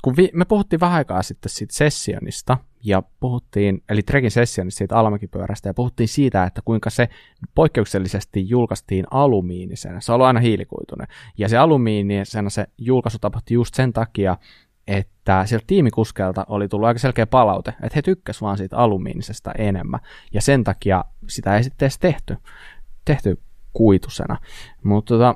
kun vi, me puhuttiin vähän aikaa sitten siitä sessionista, ja puhuttiin, eli Trekin sessionista siitä alamäkipyörästä, ja puhuttiin siitä, että kuinka se poikkeuksellisesti julkaistiin alumiinisena. Se on aina hiilikuitunen. Ja se alumiinisena se julkaisu tapahtui just sen takia, että sieltä tiimikuskelta oli tullut aika selkeä palaute, että he tykkäsivät vaan siitä alumiinisesta enemmän, ja sen takia sitä ei sitten edes tehty, tehty kuitusena. Mutta tota,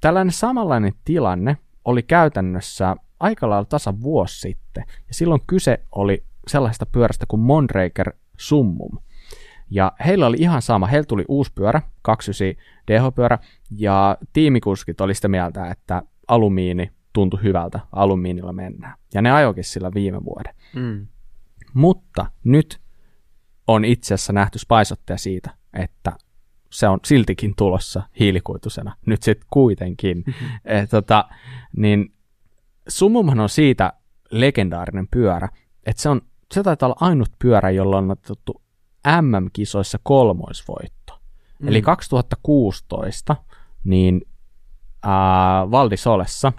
tällainen samanlainen tilanne oli käytännössä aika lailla tasa vuosi sitten, ja silloin kyse oli sellaisesta pyörästä kuin Mondraker Summum. Ja heillä oli ihan sama, heillä tuli uusi pyörä, 29 DH-pyörä, ja tiimikuskit oli sitä mieltä, että alumiini tuntui hyvältä, alumiinilla mennään. Ja ne ajoikin sillä viime vuoden. Mm. Mutta nyt on itse asiassa nähty spaisottaja siitä, että se on siltikin tulossa hiilikuitusena. Nyt sitten kuitenkin. Mm-hmm. Eh, tota, niin Sumumhan on siitä legendaarinen pyörä, että se on se taitaa olla ainut pyörä, jolla on otettu MM-kisoissa kolmoisvoitto. Mm. Eli 2016 niin äh, Valdisolessa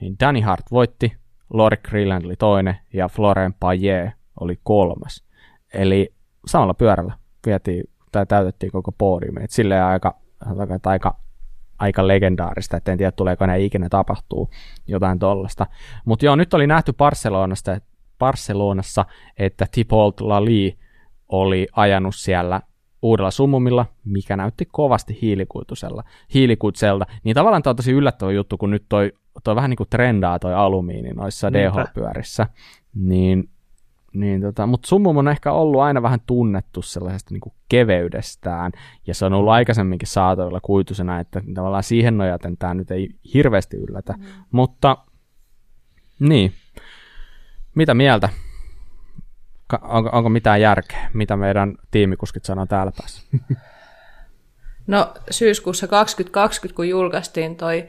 niin Danny Hart voitti, Lori Grilland oli toinen ja Florent Payet oli kolmas. Eli samalla pyörällä vietiin tai täytettiin koko podiumi. Et silleen aika, aika, aika legendaarista, että en tiedä tuleeko ne ikinä tapahtuu jotain tollasta. Mutta joo, nyt oli nähty Barcelonasta, että Barcelonassa, että Thibault Lali oli ajanut siellä uudella summumilla, mikä näytti kovasti hiilikuitusella, hiilikuitselta. Niin tavallaan tämä on tosi yllättävä juttu, kun nyt toi, toi vähän niin kuin trendaa toi alumiini noissa DH-pyörissä. Niin, niin tota, mutta Summum on ehkä ollut aina vähän tunnettu sellaisesta niin kuin keveydestään, ja se on ollut aikaisemminkin saatoilla kuitusena, että tavallaan siihen nojaten tämä nyt ei hirveästi yllätä. Mm. Mutta niin, mitä mieltä? Onko, onko mitään järkeä? Mitä meidän tiimikuskit sanoo täällä päässä?
No syyskuussa 2020, kun julkaistiin toi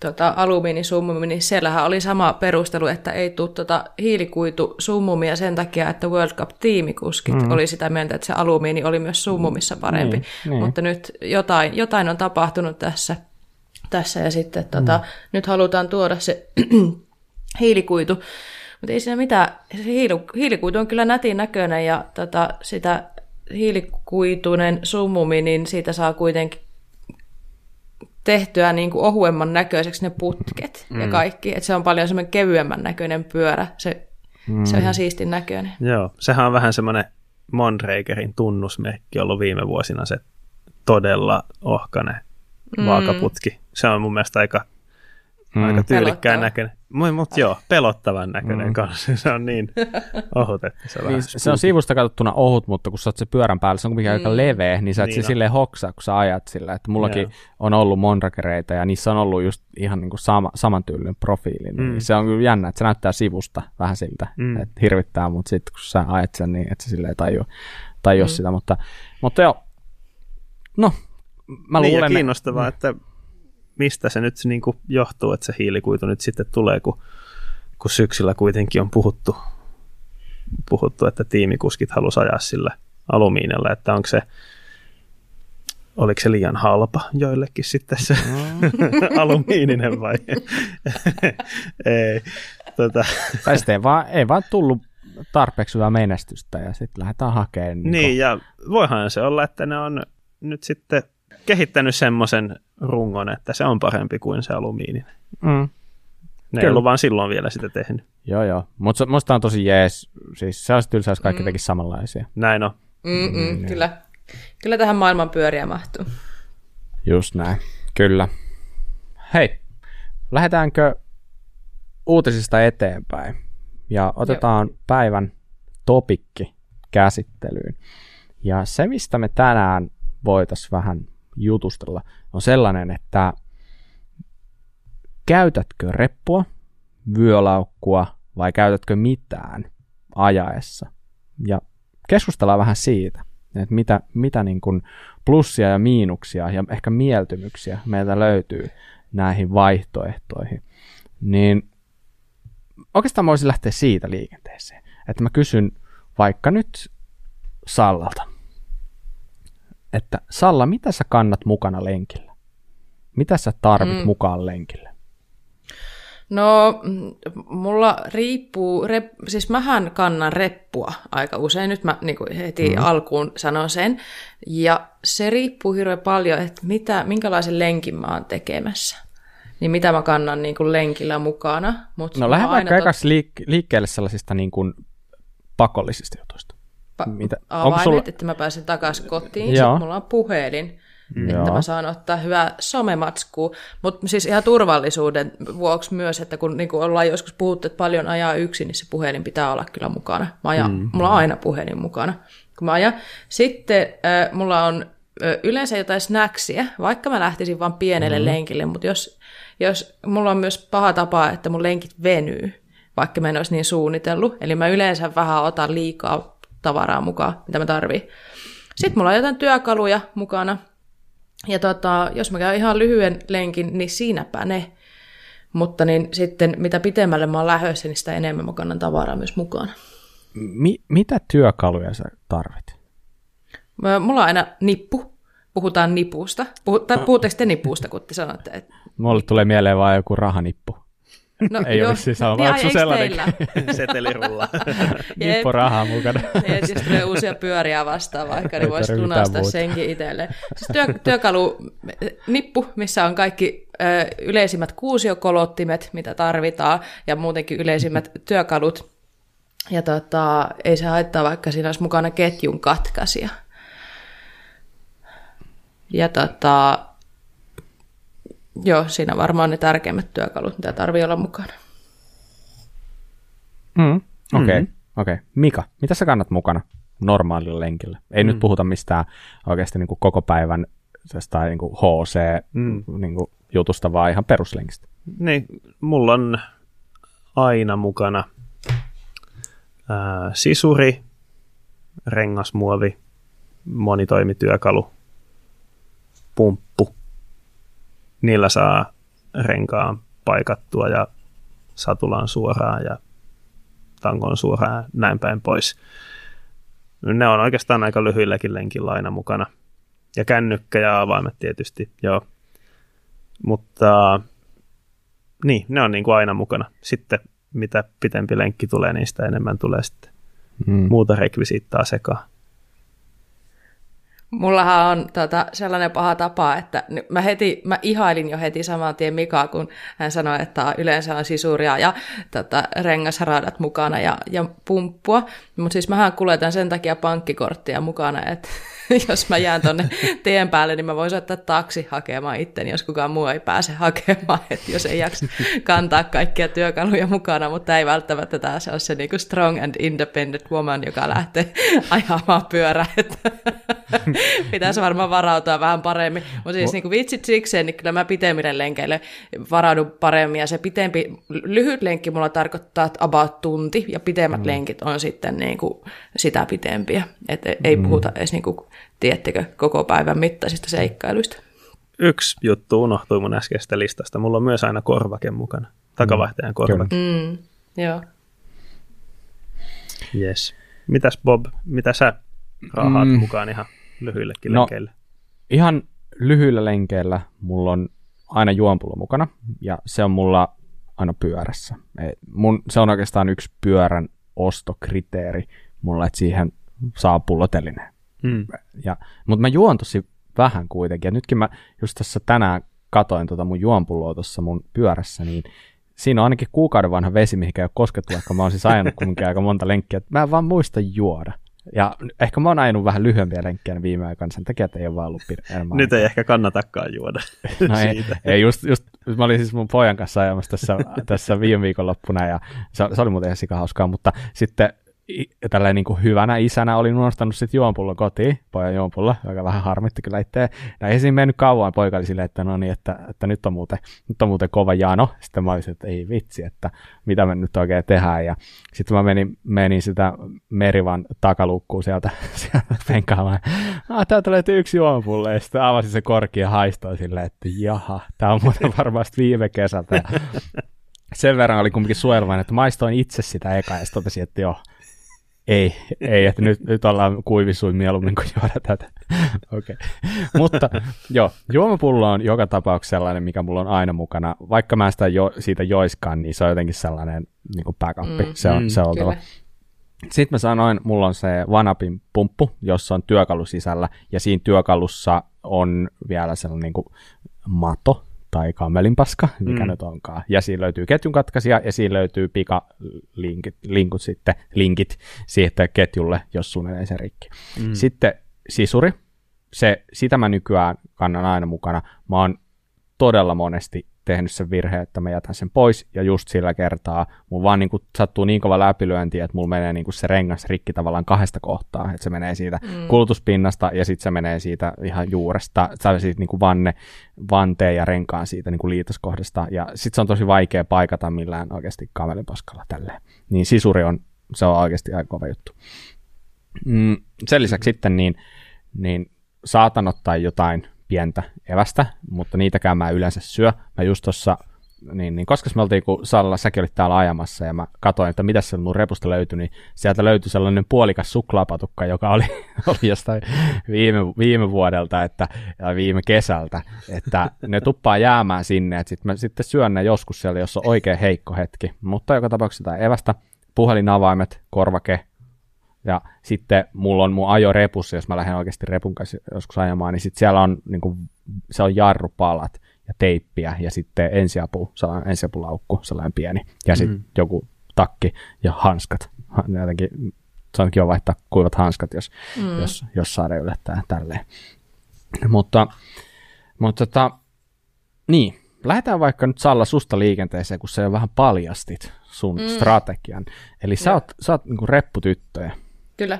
tota, alumiinisummumi, niin siellähän oli sama perustelu, että ei tule tota hiilikuitusummumia sen takia, että World Cup-tiimikuskit mm. oli sitä mieltä, että se alumiini oli myös summumissa parempi. Niin, niin. Mutta nyt jotain, jotain on tapahtunut tässä, tässä ja sitten tota, mm. nyt halutaan tuoda se hiilikuitu mutta ei siinä mitään, se hiilu, hiilikuitu on kyllä nätin näköinen ja tota, sitä hiilikuituinen summumi, niin siitä saa kuitenkin tehtyä niin kuin ohuemman näköiseksi ne putket mm. ja kaikki. Et se on paljon semmoinen kevyemmän näköinen pyörä. Se, mm. se on ihan siistin näköinen.
Joo, sehän on vähän semmoinen Mondrakerin tunnusmerkki ollut viime vuosina se todella ohkane mm. vaakaputki. Se on mun mielestä aika Mm. Aika tyylikkään näköinen. Mutta joo, pelottavan näköinen mm. kanssa. Se on niin ohut, että se, niin,
se on sivusta katsottuna ohut, mutta kun sä oot se pyörän päällä, se on kuitenkin mm. aika leveä, niin sä et niin silleen hoksaa, kun sä ajat sillä. Että mullakin joo. on ollut monrakereita ja niissä on ollut just ihan niin kuin sama, samantyylinen profiili. Niin mm. Se on kyllä jännä, että se näyttää sivusta vähän siltä, mm. että hirvittää, mutta sitten kun sä ajat sen, niin et sä silleen tajua, tajua mm. sitä. Mutta, mutta joo, no, mä
niin,
luulen...
Ja kiinnostavaa, että, että mistä se nyt niin kuin johtuu, että se hiilikuitu nyt sitten tulee, kun, kun syksyllä kuitenkin on puhuttu, puhuttu että tiimikuskit halusi ajaa sillä alumiinilla, että onko se oliko se liian halpa joillekin sitten se mm. alumiininen vai ei. Tota.
Tai sitten ei vaan, ei vaan tullut tarpeeksi hyvää menestystä ja sitten lähdetään hakemaan.
Niin, niin ja voihan se olla, että ne on nyt sitten kehittänyt semmoisen rungon, että se on parempi kuin se alumiininen. Mm. Ne ei ollut vaan silloin vielä sitä tehnyt.
Joo, joo. Mutta musta on tosi jees. Siis se olisi tylsä, jos kaikki mm. tekisi samanlaisia.
Näin on.
Mm-mm, mm, kyllä. Kyllä tähän maailman pyöriä mahtuu.
Just näin. Kyllä. Hei, lähdetäänkö uutisista eteenpäin? Ja otetaan Joo. päivän topikki käsittelyyn. Ja se, mistä me tänään voitaisiin vähän jutustella, on sellainen, että käytätkö reppua, vyölaukkua vai käytätkö mitään ajaessa? Ja keskustellaan vähän siitä, että mitä, mitä niin kuin plussia ja miinuksia ja ehkä mieltymyksiä meiltä löytyy näihin vaihtoehtoihin. Niin oikeastaan voisin lähteä siitä liikenteeseen, että mä kysyn vaikka nyt Sallalta, että Salla, mitä sä kannat mukana lenkillä? Mitä sä tarvit mm. mukaan lenkille?
No, mulla riippuu, rep, siis mähän kannan reppua aika usein, nyt mä niin kuin heti mm. alkuun sanon sen, ja se riippuu hirveän paljon, että mitä, minkälaisen lenkin mä oon tekemässä. Niin mitä mä kannan niin kuin lenkillä mukana.
Mut no lähde vaikka tot... liik- liikkeelle sellaisista niin kuin pakollisista jutuista.
Pa- mitä? Avaimet, sulla... että mä pääsen takaisin kotiin, sitten mulla on puhelin, Joo. että mä saan ottaa hyvää somematskua, mutta siis ihan turvallisuuden vuoksi myös, että kun niin kuin ollaan joskus puhuttu, että paljon ajaa yksin, niin se puhelin pitää olla kyllä mukana. Mä ajan, mm. Mulla on aina puhelin mukana, kun mä ajan. Sitten äh, mulla on äh, yleensä jotain snacksia, vaikka mä lähtisin vain pienelle mm. lenkille, mutta jos, jos mulla on myös paha tapa, että mun lenkit venyy, vaikka mä en olisi niin suunnitellut, eli mä yleensä vähän otan liikaa tavaraa mukaan, mitä mä tarviin. Sitten mulla on jotain työkaluja mukana, ja tota, jos mä käyn ihan lyhyen lenkin, niin siinäpä ne. Mutta niin sitten mitä pitemmälle mä oon lähdössä, niin sitä enemmän mä kannan tavaraa myös mukana.
Mi- mitä työkaluja sä tarvit?
Mulla on aina nippu. Puhutaan nipusta. Puh- puhutteko te nipusta, kun te sanotte? Että...
Mulle tulee mieleen vain joku rahanippu. No, ei ole siis sama, niin, onko sellainen
setelirulla?
Nippo rahaa mukana.
Ja siis tulee uusia pyöriä vastaan vaikka, niin voisi lunastaa senkin itselle. Siis työ, työkalu, nippu, missä on kaikki ö, yleisimmät kuusiokolottimet, mitä tarvitaan, ja muutenkin yleisimmät työkalut. Ja tota, ei se haittaa, vaikka siinä olisi mukana ketjun katkaisija. Ja tota, Joo, siinä varmaan ne tärkeimmät työkalut, mitä tarvii olla mukana.
Mm, Okei, okay, mm-hmm. okay. Mika, mitä sä kannat mukana normaalilla lenkillä? Ei mm. nyt puhuta mistään oikeasti niin kuin koko päivän tai niin kuin HC mm. niin kuin jutusta, vaan ihan peruslenkistä.
Niin, mulla on aina mukana ää, sisuri, rengasmuovi, monitoimityökalu, pumppu, niillä saa renkaan paikattua ja satulaan suoraan ja tangon suoraan näin päin pois. Ne on oikeastaan aika lyhyilläkin lenkillä aina mukana. Ja kännykkä ja avaimet tietysti, joo. Mutta niin, ne on niin kuin aina mukana. Sitten mitä pitempi lenkki tulee, niin sitä enemmän tulee sitten mm. muuta rekvisiittaa sekaan.
Mullahan on tota, sellainen paha tapa, että mä, heti, mä ihailin jo heti saman tien Mikaa, kun hän sanoi, että yleensä on sisuria ja tota, rengasradat mukana ja, ja pumppua. Mutta siis mähän kuljetan sen takia pankkikorttia mukana, että jos mä jään tonne tien päälle, niin mä voin soittaa taksi hakemaan itteni, jos kukaan muu ei pääse hakemaan, että jos ei jaksa kantaa kaikkia työkaluja mukana, mutta ei välttämättä taas ole se niinku strong and independent woman, joka lähtee ajamaan pyörää, että pitäisi varmaan varautua vähän paremmin. Mutta siis niinku vitsit sikseen, niin kyllä mä pitemmille lenkeille varaudun paremmin, ja se pitempi, lyhyt lenkki mulla tarkoittaa about tunti, ja pitemmät mm. lenkit on sitten niinku sitä pitempiä, että ei mm. puhuta edes niinku tiettekö, koko päivän mittaisista seikkailuista.
Yksi juttu unohtui mun äskeisestä listasta. Mulla on myös aina korvake mukana. Takavaihtajan korvake.
Mm, joo.
Yes. Mitäs Bob, mitä sä rahaat mm. mukaan ihan lyhyillekin no, lenkeille?
Ihan lyhyillä lenkeillä mulla on aina juompullo mukana, ja se on mulla aina pyörässä. Mun, se on oikeastaan yksi pyörän ostokriteeri mulla, että siihen saa pullotelineen. Mm. Ja, mutta mä juon tosi vähän kuitenkin. Ja nytkin mä just tässä tänään katoin tota mun juonpulloa tuossa mun pyörässä, niin siinä on ainakin kuukauden vanha vesi, mihinkä ei ole koskettu, vaikka mä oon siis ajanut kumminkin aika monta lenkkiä. Mä en vaan muista juoda. Ja ehkä mä oon ajanut vähän lyhyempiä lenkkejä viime aikoina sen takia, että ei ole vaan ollut enemmän.
Nyt ei ehkä kannatakaan juoda
no ei, ei, just, just, mä olin siis mun pojan kanssa ajamassa tässä, tässä viime viikonloppuna ja se, se oli muuten ihan sikahauskaa, mutta sitten tälleen niin kuin hyvänä isänä olin unohtanut sitten juompullo kotiin, pojan juompullo, joka vähän harmitti kyllä itse. Ja ei siinä mennyt kauan, poika oli silleen, että no niin, että, että nyt, on muuten, nyt on muuten kova jano. Sitten mä olisin, että ei vitsi, että mitä me nyt oikein tehdään. Ja sitten mä menin, menin sitä merivan takalukkuun sieltä, sieltä penkaamaan. Ah, täältä löytyy yksi juompullo. Ja sitten avasin se korki ja haistoi silleen, että jaha, tämä on muuten varmasti viime kesältä. Ja sen verran oli kumminkin suojelmainen, että maistoin itse sitä eka ja sitten totesin, että joo, ei, ei, että nyt, nyt ollaan kuivisuin mieluummin kuin juoda tätä. okay. Mutta joo, juomapullo on joka tapauksessa sellainen, mikä mulla on aina mukana. Vaikka mä sitä jo, siitä joiskaan, niin se on jotenkin sellainen niin kuin backup. Mm, se on, mm, se on oltava. Sitten mä sanoin, mulla on se vanapin pumppu, jossa on työkalu sisällä, ja siinä työkalussa on vielä sellainen niin kuin mato, tai kammelinpaska, mikä mm. nyt onkaan. Ja siinä löytyy ketjun katkaisija ja siinä löytyy pikalinkit linkut sitten, linkit siihen ketjulle, jos sun menee se rikki. Mm. Sitten sisuri, se, sitä mä nykyään kannan aina mukana. Mä oon todella monesti tehnyt sen virhe, että mä jätän sen pois, ja just sillä kertaa mulla vaan niin kuin sattuu niin kova läpilyönti, että mulla menee niin kuin se rengas rikki tavallaan kahdesta kohtaa, että se menee siitä mm. kulutuspinnasta, ja sitten se menee siitä ihan juuresta, tai siitä niin kuin vanne, vanteen ja renkaan siitä niin kuin liitoskohdasta, ja sitten se on tosi vaikea paikata millään oikeasti kamelipaskalla tälleen. Niin sisuri on, se on oikeasti aika kova juttu. Mm, sen lisäksi sitten niin, niin saatan ottaa jotain pientä evästä, mutta niitäkään mä yleensä syö. Mä just tuossa, niin, niin koska me oltiin, kun Salla, säkin olit täällä ajamassa ja mä katsoin, että mitä se mun repusta löytyi, niin sieltä löytyi sellainen puolikas suklaapatukka, joka oli, oli jostain viime, viime vuodelta että, ja viime kesältä, että ne tuppaa jäämään sinne, että sit mä sitten syön ne joskus siellä, jos on oikein heikko hetki, mutta joka tapauksessa evästä, puhelinavaimet, korvake, ja sitten mulla on mun ajo repussa, jos mä lähden oikeasti repun kanssa joskus ajamaan, niin sitten siellä on, niin kuin, se on jarrupalat ja teippiä ja sitten ensiapu, sellainen ensiapulaukku, sellainen pieni. Ja sitten mm. joku takki ja hanskat. Jotenkin, se on kiva vaihtaa kuivat hanskat, jos, mm. jos, jos saada yllättää tälleen. Mutta, mutta tota, niin, lähdetään vaikka nyt Salla susta liikenteeseen, kun se jo vähän paljastit sun mm. strategian. Eli sä oot, sä oot niin repputyttöjä.
Kyllä.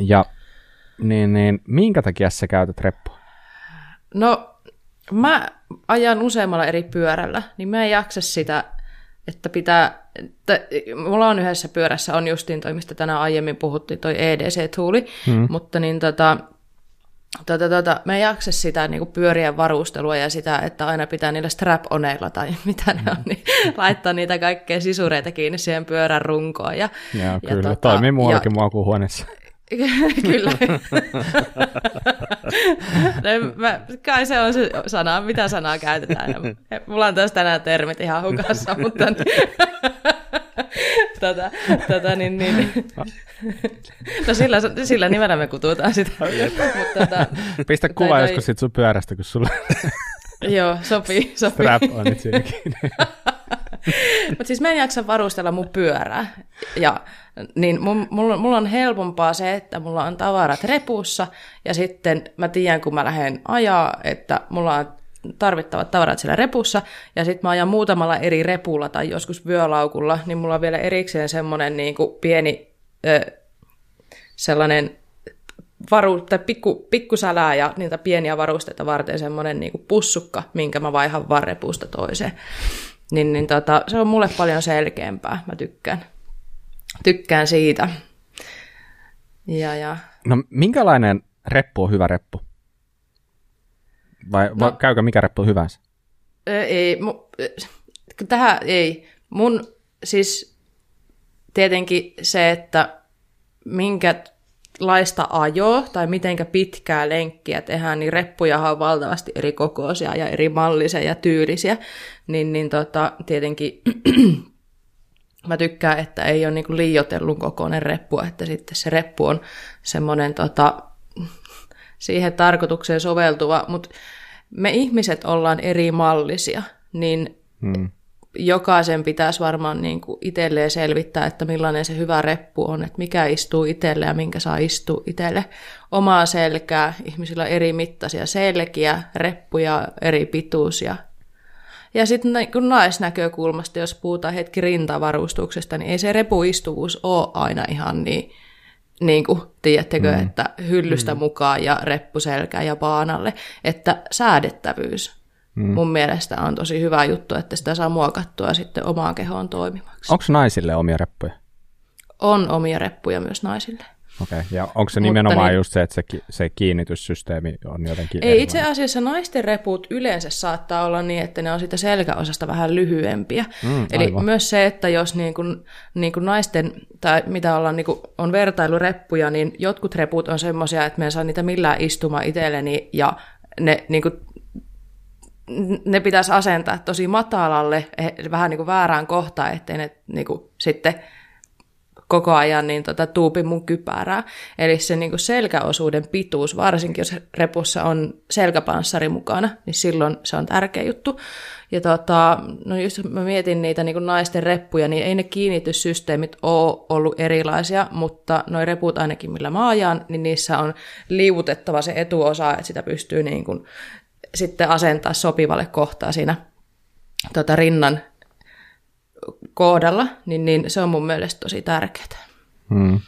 Ja niin, niin minkä takia sä käytät reppua?
No, mä ajan useammalla eri pyörällä, niin mä en jaksa sitä, että pitää, että mulla on yhdessä pyörässä, on justiin toi, mistä tänään aiemmin puhuttiin, toi EDC-tuuli, hmm. mutta niin tota, tota, tota, mä en jaksa sitä niin kuin pyörien varustelua ja sitä, että aina pitää niillä strap-oneilla tai mitä ne on, niin laittaa niitä kaikkea sisureita kiinni siihen pyörän runkoon. Ja,
Joo, ja kyllä. Tota, Toimii muuallakin ja, huoneessa.
kyllä. no, mä, kai se on se sana, mitä sanaa käytetään. Mulla on tässä tänään termit ihan hukassa, mutta tota, tota, niin, niin. No sillä, sillä nimellä me kututaan sitä. Mut, tota,
Pistä kuva toi... joskus sit sun pyörästä, kun sulla...
Joo, sopii. sopii.
Strap on nyt
Mutta siis mä en jaksa varustella mun pyörää. Ja, niin mun, mulla, mulla on helpompaa se, että mulla on tavarat repussa, ja sitten mä tiedän, kun mä lähden ajaa, että mulla on tarvittavat tavarat siellä repussa, ja sitten mä ajan muutamalla eri repulla tai joskus vyölaukulla, niin mulla on vielä erikseen semmoinen niin kuin pieni ö, sellainen varu, tai pikku, pikkusälää ja niitä pieniä varusteita varten semmoinen niin kuin pussukka, minkä mä vaihan vaan repusta toiseen. Niin, niin tota, se on mulle paljon selkeämpää, mä tykkään, tykkään siitä. Ja, ja.
No minkälainen reppu on hyvä reppu? Vai, no, vai käykö mikä reppu hyvänsä?
Ei, mu, tähän ei. Mun siis tietenkin se, että minkä laista ajoa tai mitenkä pitkää lenkkiä tehdään, niin reppuja on valtavasti eri kokoisia ja eri mallisia ja tyylisiä, niin, niin tota, tietenkin mä tykkään, että ei ole niinku liiotellun kokoinen reppu, että sitten se reppu on semmoinen tota, siihen tarkoitukseen soveltuva, mutta me ihmiset ollaan eri mallisia, niin hmm. jokaisen pitäisi varmaan niin kuin itselleen selvittää, että millainen se hyvä reppu on, että mikä istuu itselle ja minkä saa istua itselle. Omaa selkää, ihmisillä on eri mittaisia selkiä, reppuja, eri pituus ja ja sitten kun naisnäkökulmasta, jos puhutaan hetki rintavarustuksesta, niin ei se repuistuvuus ole aina ihan niin, niin kuin, tiedättekö, mm. että hyllystä mm. mukaan ja reppuselkää ja paanalle, että säädettävyys mm. mun mielestä on tosi hyvä juttu, että sitä saa muokattua sitten omaan kehoon toimivaksi.
Onko naisille omia reppuja?
On omia reppuja myös naisille.
Okei, okay. ja onko se nimenomaan niin, just se, että se, se kiinnityssysteemi on jotenkin
Ei, itse asiassa naisten reput yleensä saattaa olla niin, että ne on sitä selkäosasta vähän lyhyempiä. Mm, Eli aivan. myös se, että jos niin kuin, niin kuin naisten, tai mitä ollaan, niin kuin, on vertailureppuja, niin jotkut reput on semmoisia, että me en saa niitä millään istumaan itselleni, ja ne niin kuin, ne pitäisi asentaa tosi matalalle, eh, vähän niin kuin väärään kohtaan, ettei ne niin kuin, sitten koko ajan niin tota, tuupi mun kypärää. Eli se niin kuin selkäosuuden pituus, varsinkin jos repussa on selkäpanssari mukana, niin silloin se on tärkeä juttu. Ja tota, no just mä mietin niitä niin kuin naisten reppuja, niin ei ne kiinnityssysteemit ole ollut erilaisia, mutta noi reput ainakin millä mä ajan, niin niissä on liuutettava se etuosa, että sitä pystyy niin kuin sitten asentaa sopivalle kohtaa siinä tota, rinnan kohdalla, niin, niin se on mun mielestä tosi tärkeää. Hmm.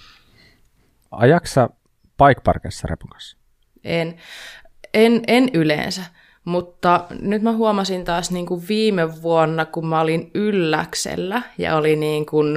Ajaksa bike parkissa repun kanssa?
En, en, en yleensä, mutta nyt mä huomasin taas niin kuin viime vuonna, kun mä olin ylläksellä ja oli niin kuin,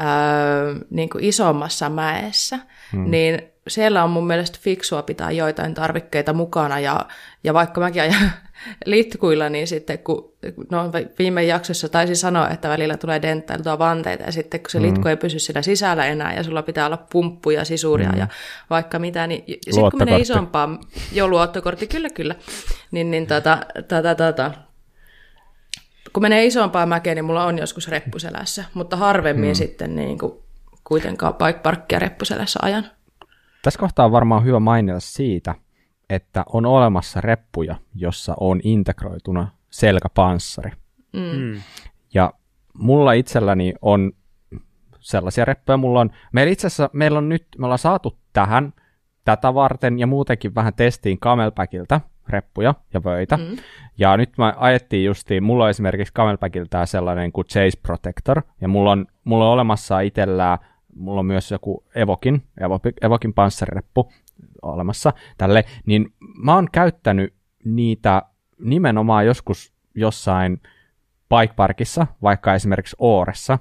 äh, niin kuin isommassa mäessä, hmm. niin siellä on mun mielestä fiksua pitää joitain tarvikkeita mukana, ja, ja vaikka mäkin ajan litkuilla, niin sitten kun no, viime jaksossa taisi sanoa, että välillä tulee denttailtua vanteita, ja sitten kun se mm. litku ei pysy siinä sisällä enää, ja sulla pitää olla pumppuja, sisuria mm. ja vaikka mitä, niin sitten kun menee isompaan, jo luottokortti, kyllä kyllä, niin, niin tota, tota, tota, kun menee isompaan mäkeen, niin mulla on joskus reppuselässä, mutta harvemmin mm. sitten niin kuin, kuitenkaan bike parkkia reppuselässä ajan.
Tässä kohtaa on varmaan hyvä mainita siitä, että on olemassa reppuja, jossa on integroituna selkäpanssari. Mm. mm. Ja mulla itselläni on sellaisia reppuja, mulla on, meillä itse asiassa, meillä on nyt, me ollaan saatu tähän tätä varten ja muutenkin vähän testiin Camelbackilta reppuja ja vöitä. Mm. Ja nyt mä ajettiin justiin, mulla on esimerkiksi Camelbackilta sellainen kuin Chase Protector, ja mulla on, mulla on olemassa itsellään mulla on myös joku Evokin, Evokin panssarireppu olemassa tälle, niin mä oon käyttänyt niitä nimenomaan joskus jossain bike parkissa, vaikka esimerkiksi Ooressa,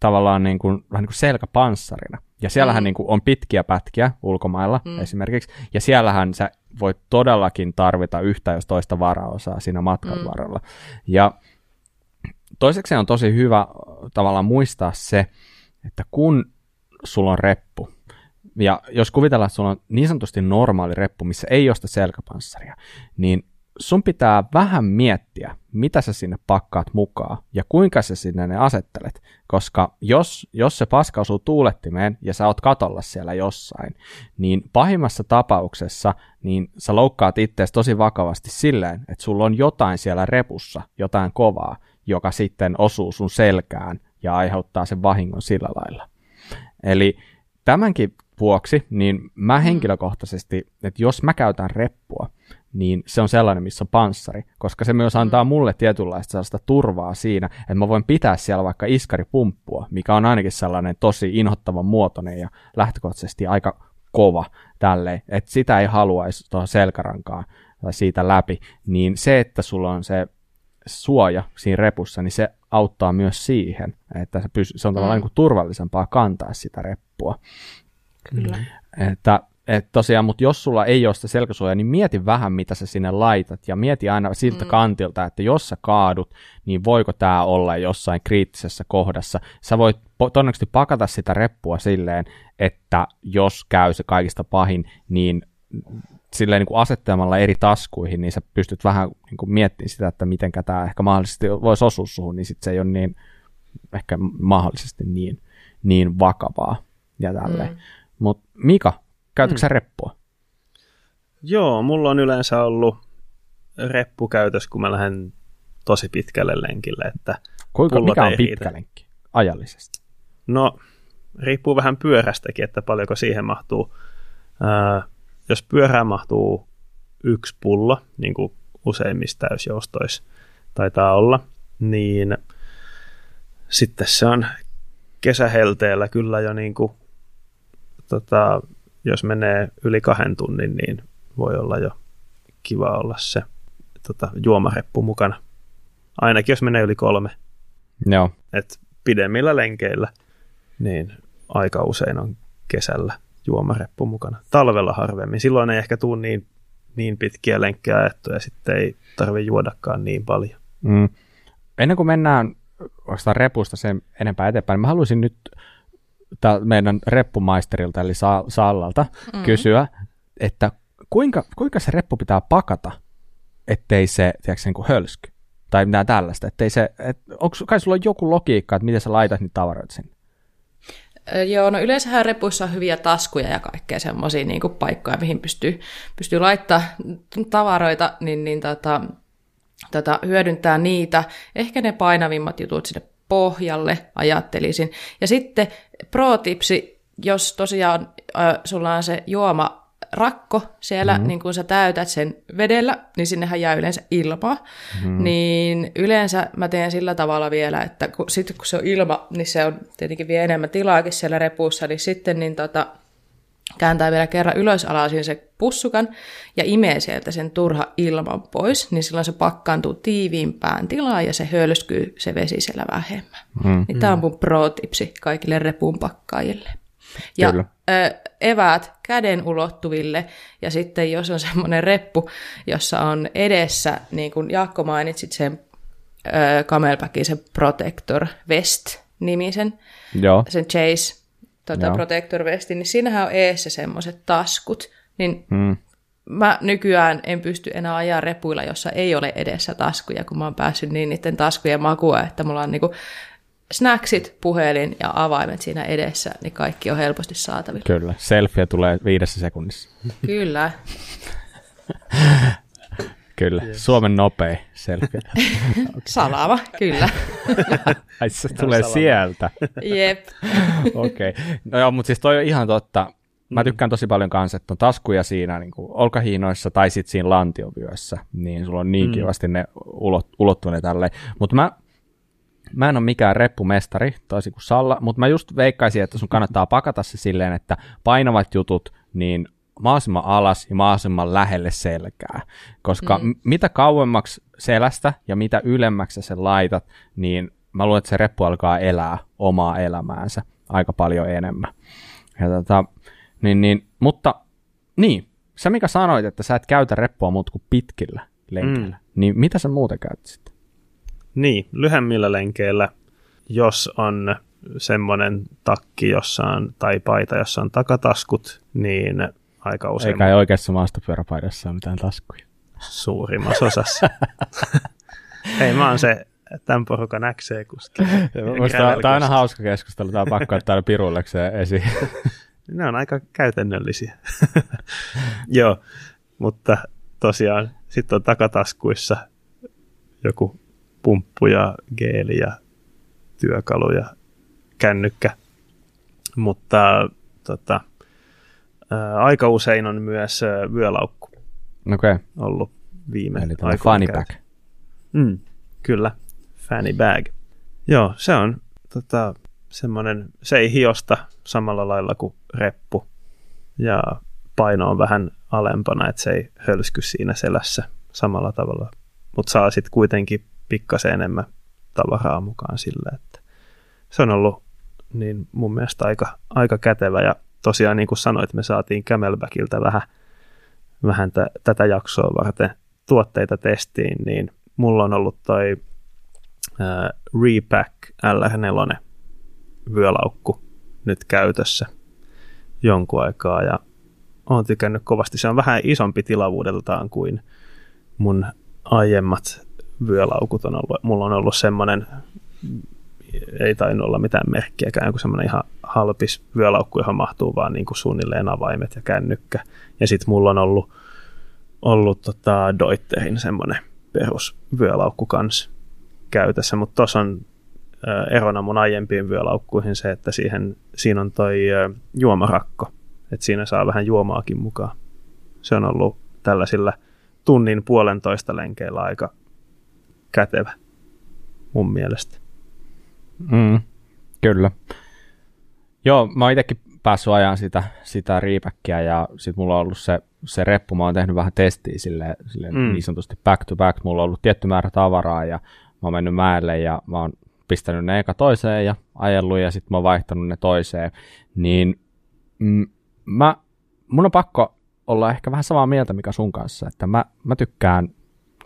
tavallaan niin kuin, vähän niin kuin selkäpanssarina. Ja siellähän mm. niin kuin on pitkiä pätkiä ulkomailla mm. esimerkiksi, ja siellähän sä voit todellakin tarvita yhtä jos toista varaosaa siinä matkan mm. varrella. Ja toiseksi on tosi hyvä tavallaan muistaa se, että kun sulla on reppu, ja jos kuvitellaan, että sulla on niin sanotusti normaali reppu, missä ei ole sitä selkäpanssaria, niin sun pitää vähän miettiä, mitä sä sinne pakkaat mukaan ja kuinka sä sinne ne asettelet, koska jos, jos se paska osuu tuulettimeen ja sä oot katolla siellä jossain, niin pahimmassa tapauksessa niin sä loukkaat itseäsi tosi vakavasti silleen, että sulla on jotain siellä repussa, jotain kovaa, joka sitten osuu sun selkään ja aiheuttaa sen vahingon sillä lailla. Eli tämänkin vuoksi, niin mä mm. henkilökohtaisesti, että jos mä käytän reppua, niin se on sellainen, missä on panssari, koska se myös antaa mm. mulle tietynlaista sellaista turvaa siinä, että mä voin pitää siellä vaikka iskaripumppua, mikä on ainakin sellainen tosi inhottavan muotoinen ja lähtökohtaisesti aika kova tälleen, että sitä ei haluaisi tuohon selkärankaan tai siitä läpi, niin se, että sulla on se suoja siinä repussa, niin se auttaa myös siihen, että se, pysy, se on tavallaan mm. niin turvallisempaa kantaa sitä reppua.
Kyllä.
Että, et tosiaan, mutta jos sulla ei ole sitä selkäsuojaa, niin mieti vähän, mitä sä sinne laitat, ja mieti aina siltä mm. kantilta, että jos sä kaadut, niin voiko tämä olla jossain kriittisessä kohdassa. Sä voit todennäköisesti pakata sitä reppua silleen, että jos käy se kaikista pahin, niin silleen niin kuin asettamalla eri taskuihin, niin sä pystyt vähän niin kuin miettimään sitä, että miten tämä ehkä mahdollisesti voisi osua suhun, niin sitten se ei ole niin, ehkä mahdollisesti niin, niin vakavaa ja tälleen. Mm. Mutta Mika, käytätkö mm. reppua?
Joo, mulla on yleensä ollut reppu käytössä, kun mä lähden tosi pitkälle lenkille. Että
Kuinka, mikä on pitkä riitä. lenkki ajallisesti?
No, riippuu vähän pyörästäkin, että paljonko siihen mahtuu. Ää, jos pyörään mahtuu yksi pullo, niin kuin useimmissa täysjoustoissa taitaa olla, niin sitten se on kesähelteellä kyllä jo niin kuin, tota, jos menee yli kahden tunnin, niin voi olla jo kiva olla se tota, juomareppu mukana. Ainakin jos menee yli kolme.
Joo.
Et pidemmillä lenkeillä, niin aika usein on kesällä juomareppu mukana. Talvella harvemmin. Silloin ei ehkä tule niin, niin pitkiä lenkkejä ajettuja ja sitten ei tarvitse juodakaan niin paljon.
Mm. Ennen kuin mennään oikeastaan repusta sen enempää eteenpäin, niin mä haluaisin nyt meidän reppumaisterilta eli Sa- Sallalta mm. kysyä, että kuinka, kuinka se reppu pitää pakata, ettei se, tiedätkö, niin kuin hölsky? Tai mitään tällaista, ettei se, et, onko, kai sulla on joku logiikka, että miten sä laitat niitä tavaroita sinne?
Joo, no yleensähän repuissa on hyviä taskuja ja kaikkea semmoisia niin paikkoja, mihin pystyy, pystyy laittaa tavaroita, niin, niin tota, tota, hyödyntää niitä. Ehkä ne painavimmat jutut sinne pohjalle ajattelisin. Ja sitten pro-tipsi, jos tosiaan äh, sulla on se juoma rakko siellä, mm-hmm. niin kun sä täytät sen vedellä, niin sinnehän jää yleensä ilmaa. Mm-hmm. Niin yleensä mä teen sillä tavalla vielä, että kun, sitten kun se on ilma, niin se on tietenkin vie enemmän tilaakin siellä repussa, niin sitten niin tota, kääntää vielä kerran ylös alasin se pussukan ja imee sieltä sen turha ilman pois, niin silloin se pakkaantuu tiiviimpään tilaan ja se hölskyy se vesi siellä vähemmän. Mm. Niin tämä on mun pro-tipsi kaikille repun pakkaajille. Ja Kyllä. Ö, eväät käden ulottuville ja sitten jos on semmoinen reppu, jossa on edessä, niin kuin Jaakko mainitsit sen ö, Camelbackin, sen Protector Vest-nimisen, Joo. sen Chase tuota, Protector Vesti, niin siinähän on eessä semmoiset taskut, niin hmm. mä nykyään en pysty enää ajaa repuilla, jossa ei ole edessä taskuja, kun mä oon päässyt niin niiden taskujen makua, että mulla on niinku snacksit, puhelin ja avaimet siinä edessä, niin kaikki on helposti saatavilla.
Kyllä, selfie tulee viidessä sekunnissa.
Kyllä.
Kyllä, yes. Suomen nopein selfie.
okay. Salama, kyllä.
Ai se tulee salama. sieltä.
Jep.
Okei. Okay. No joo, mutta siis toi on ihan totta. Mä mm. tykkään tosi paljon kanssa, että on taskuja siinä niin kuin olkahiinoissa tai sitten siinä lantiovyössä, niin sulla on niin mm. kivasti ne ulot, ulottuneet tälleen. Mutta mä, mä en ole mikään reppumestari, toisin kuin Salla, mutta mä just veikkaisin, että sun kannattaa pakata se silleen, että painavat jutut, niin mahdollisimman alas ja mahdollisimman lähelle selkää. Koska mm. mitä kauemmaksi selästä ja mitä ylemmäksi sä sen laitat, niin mä luulen, että se reppu alkaa elää omaa elämäänsä aika paljon enemmän. Ja tota, niin, niin, mutta niin, se mikä sanoit, että sä et käytä reppua muut kuin pitkillä lenkeillä, mm. niin mitä sä muuten käytät sitten?
Niin, lyhemmillä lenkeillä, jos on semmoinen takki, jossa on, tai paita, jossa on takataskut, niin aika usein.
Eikä ei oikeassa maastopyöräpaidassa ole mitään taskuja.
Suurimmassa osassa. Ei, mä oon se tämän porukan XC-kuski.
Tämä on aina hauska keskustelu, tämä on pakko ottaa pirullekseen esiin.
ne on aika käytännöllisiä. Joo, mutta tosiaan sitten on takataskuissa joku pumppu ja geeli ja työkalu ja kännykkä. Mutta tota, ää, aika usein on myös ää, vyölaukku
okay.
ollut viime
Eli fanny bag.
Mm, kyllä, fanny bag. Joo, se on tota, semmoinen, se ei hiosta samalla lailla kuin reppu ja paino on vähän alempana, että se ei hölsky siinä selässä samalla tavalla, mutta saa sitten kuitenkin pikkasen enemmän tavaraa mukaan sillä, että se on ollut niin mun mielestä aika, aika kätevä ja tosiaan niin kuin sanoit, me saatiin Camelbackiltä vähän, vähän t- tätä jaksoa varten tuotteita testiin, niin mulla on ollut toi äh, Repack LR4 vyölaukku nyt käytössä jonkun aikaa ja olen tykännyt kovasti. Se on vähän isompi tilavuudeltaan kuin mun aiemmat vyölaukut on ollut. Mulla on ollut semmoinen, ei tainnut olla mitään merkkiäkään, joku semmoinen ihan halpis vyölaukku, johon mahtuu vaan niin kuin suunnilleen avaimet ja kännykkä. Ja sitten mulla on ollut, ollut tota Deuterin semmoinen perusvyölaukku kanssa käytössä, mutta tuossa on erona mun aiempiin vyölaukkuihin se, että siihen, siinä on toi juomarakko, että siinä saa vähän juomaakin mukaan. Se on ollut tällaisilla tunnin puolentoista lenkeillä aika kätevä mun mielestä.
Mm, kyllä. Joo, mä oon itsekin päässyt ajan sitä, sitä riipäkkiä ja sit mulla on ollut se, se reppu, mä oon tehnyt vähän testiä sille, sille mm. niin sanotusti back to back, mulla on ollut tietty määrä tavaraa ja mä oon mennyt mäelle ja mä oon pistänyt ne eka toiseen ja ajellut ja sitten mä oon vaihtanut ne toiseen, niin mm, mä, mun on pakko olla ehkä vähän samaa mieltä mikä sun kanssa, että mä, mä tykkään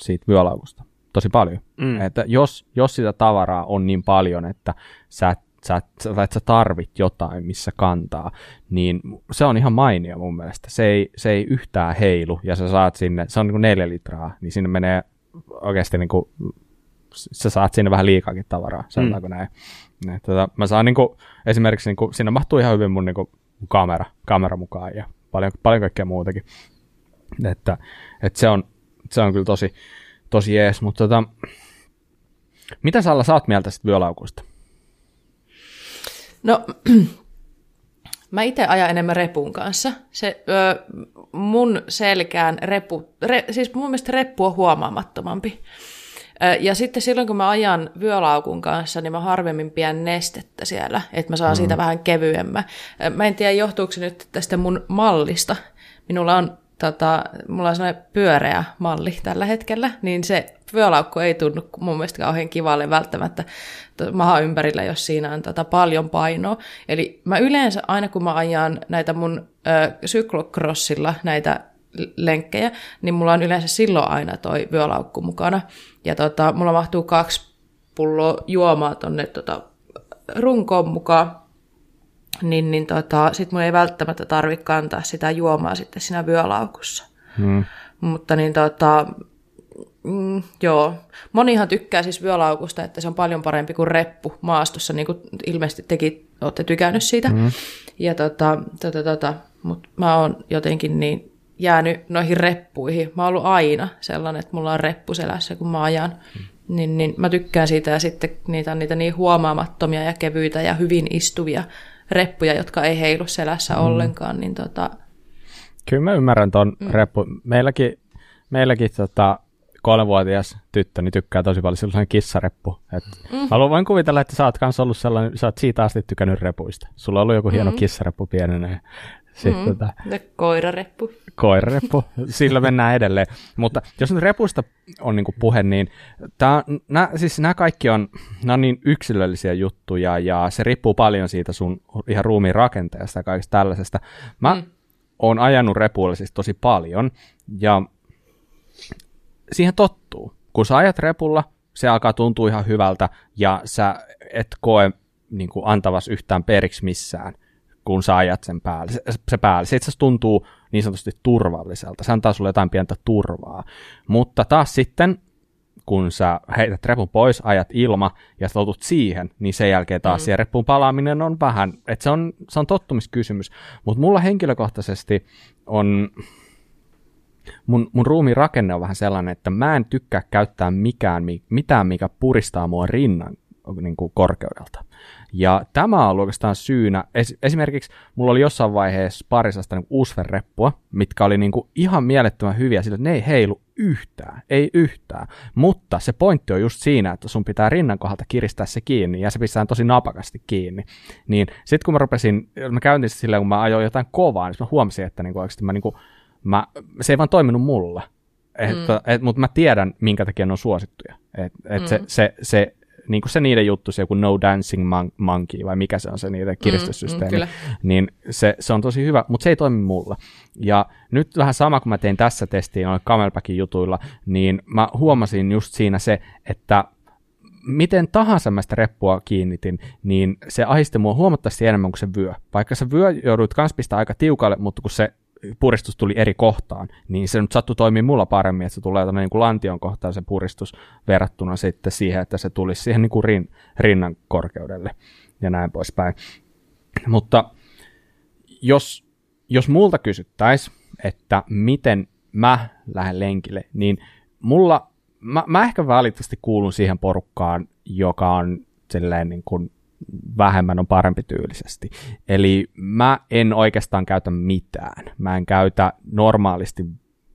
siitä vyölaukusta tosi paljon. Mm. Että jos, jos sitä tavaraa on niin paljon, että sä, sä, sä, että sä tarvit jotain, missä kantaa, niin se on ihan mainio mun mielestä. Se ei, se ei yhtään heilu, ja sä saat sinne, se on niin kuin neljä litraa, niin sinne menee oikeasti niin kuin, sä saat sinne vähän liikaakin tavaraa, sanotaanko mm. näin. Et, tota, mä saan niin kuin, esimerkiksi, niin kuin, sinne mahtuu ihan hyvin mun niin kuin, kamera, kamera mukaan ja paljon, paljon kaikkea muutakin. Että, että se, on, se on kyllä tosi, tosi jees, mutta tota, mitä Salla oot mieltä sitten vyölaukusta?
No, mä itse ajan enemmän repun kanssa. Se, ö, mun selkään repu, re, siis mun mielestä reppu on huomaamattomampi. Ja sitten silloin, kun mä ajan vyölaukun kanssa, niin mä harvemmin pidän nestettä siellä, että mä saan mm. siitä vähän kevyemmän. Mä en tiedä, johtuuko se nyt tästä mun mallista. Minulla on, tota, mulla on sellainen pyöreä malli tällä hetkellä, niin se vyölaukku ei tunnu mun mielestä kauhean kivalle välttämättä maha ympärillä, jos siinä on tota paljon painoa. Eli mä yleensä aina, kun mä ajan näitä mun ö, syklokrossilla, näitä lenkkejä, niin mulla on yleensä silloin aina toi vyölaukku mukana. Ja tota, mulla mahtuu kaksi pulloa juomaa tonne tota, runkoon mukaan, niin, niin tota, sit mun ei välttämättä tarvitse kantaa sitä juomaa sitten siinä vyölaukussa. Hmm. Mutta niin tota, mm, joo, monihan tykkää siis vyölaukusta, että se on paljon parempi kuin reppu maastossa, niin kuin ilmeisesti tekin olette tykännyt siitä. Hmm. Ja tota, tota, tota, mutta mä oon jotenkin niin jäänyt noihin reppuihin. Mä oon ollut aina sellainen, että mulla on reppu selässä, kun mä ajan. Hmm. Niin, niin mä tykkään siitä ja sitten niitä on niitä niin huomaamattomia ja kevyitä ja hyvin istuvia reppuja, jotka ei heilu selässä hmm. ollenkaan. Niin tota...
Kyllä mä ymmärrän ton hmm. reppu. Meilläkin, meilläkin tota, kolmevuotias tyttö niin tykkää tosi paljon sellainen kissareppu. Et mm. Mä voin kuvitella, että sä oot kanssa ollut sellainen, sä oot siitä asti tykännyt repuista. Sulla on ollut joku hieno mm. kissareppu pienenä.
Sitten, mm. tota, koirareppu.
Koirareppu, sillä mennään edelleen. Mutta jos nyt repuista on niin puhe, niin tää, nää, siis nämä kaikki on, nää on niin yksilöllisiä juttuja ja se riippuu paljon siitä sun ihan ruumiin rakenteesta ja kaikesta tällaisesta. Mä mm. oon ajanut repuilla siis tosi paljon ja siihen tottuu. Kun sä ajat repulla, se alkaa tuntua ihan hyvältä ja sä et koe niin kuin antavas yhtään periksi missään kun sä ajat sen päälle, se, se päälle. Se itse asiassa tuntuu niin sanotusti turvalliselta. Se antaa sulle jotain pientä turvaa. Mutta taas sitten, kun sä heität repun pois, ajat ilma ja sä totut siihen, niin sen jälkeen taas mm. siihen reppuun palaaminen on vähän, että se on, se on tottumiskysymys. Mutta mulla henkilökohtaisesti on, mun, mun ruumiin rakenne on vähän sellainen, että mä en tykkää käyttää mikään, mitään, mikä puristaa mua rinnan niin kuin korkeudelta. Ja tämä on ollut oikeastaan syynä. Es, esimerkiksi mulla oli jossain vaiheessa parisasta niin usferreppua, mitkä oli niin kuin ihan mielettömän hyviä, sillä ne ei heilu yhtään, ei yhtään. Mutta se pointti on just siinä, että sun pitää rinnan kohdalta kiristää se kiinni, ja se pistää tosi napakasti kiinni. Niin sitten kun mä rupesin, mä käyntin silleen, kun mä ajoin jotain kovaa, niin mä huomasin, että niin kuin oikeasti mä, niin kuin, mä, se ei vaan toiminut mulle. mm. et, mutta mä tiedän, minkä takia ne on suosittuja. Et, et mm. se, se, se niin kuin se niiden juttu, se joku No Dancing Monkey, vai mikä se on se niiden kiristyssysteemi, mm, mm, niin se, se on tosi hyvä, mutta se ei toimi mulla. Ja nyt vähän sama, kun mä tein tässä testiin noilla Camelbackin jutuilla, niin mä huomasin just siinä se, että miten tahansa mä sitä reppua kiinnitin, niin se ahisti mua huomattavasti enemmän kuin se vyö. Vaikka se vyö joudut kans pistää aika tiukalle, mutta kun se puristus tuli eri kohtaan, niin se nyt sattui toimia mulla paremmin, että se tulee tänne niin kuin lantion kohtaan se puristus verrattuna sitten siihen, että se tulisi siihen niin kuin rin, rinnan korkeudelle ja näin poispäin. Mutta jos, jos multa kysyttäisiin, että miten mä lähden lenkille, niin mulla, mä, mä ehkä valitettavasti kuulun siihen porukkaan, joka on silleen niin kuin vähemmän on parempi tyylisesti. Eli mä en oikeastaan käytä mitään. Mä en käytä normaalisti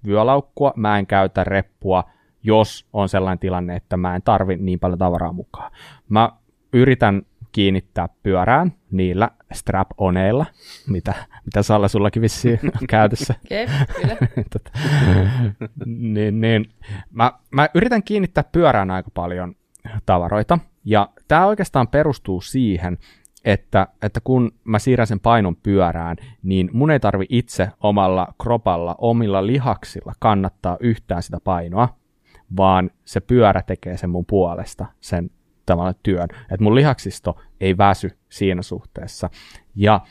vyölaukkua, mä en käytä reppua, jos on sellainen tilanne, että mä en tarvi niin paljon tavaraa mukaan. Mä yritän kiinnittää pyörään niillä strap-oneilla, mitä, mitä Salla sullakin vissiin on käytössä.
Okay, kyllä.
tota, niin, niin, mä, mä yritän kiinnittää pyörään aika paljon tavaroita, ja tämä oikeastaan perustuu siihen, että, että kun mä siirrän sen painon pyörään, niin mun ei tarvi itse omalla kropalla, omilla lihaksilla kannattaa yhtään sitä painoa, vaan se pyörä tekee sen mun puolesta, sen tavallaan työn. Että mun lihaksisto ei väsy siinä suhteessa. Ja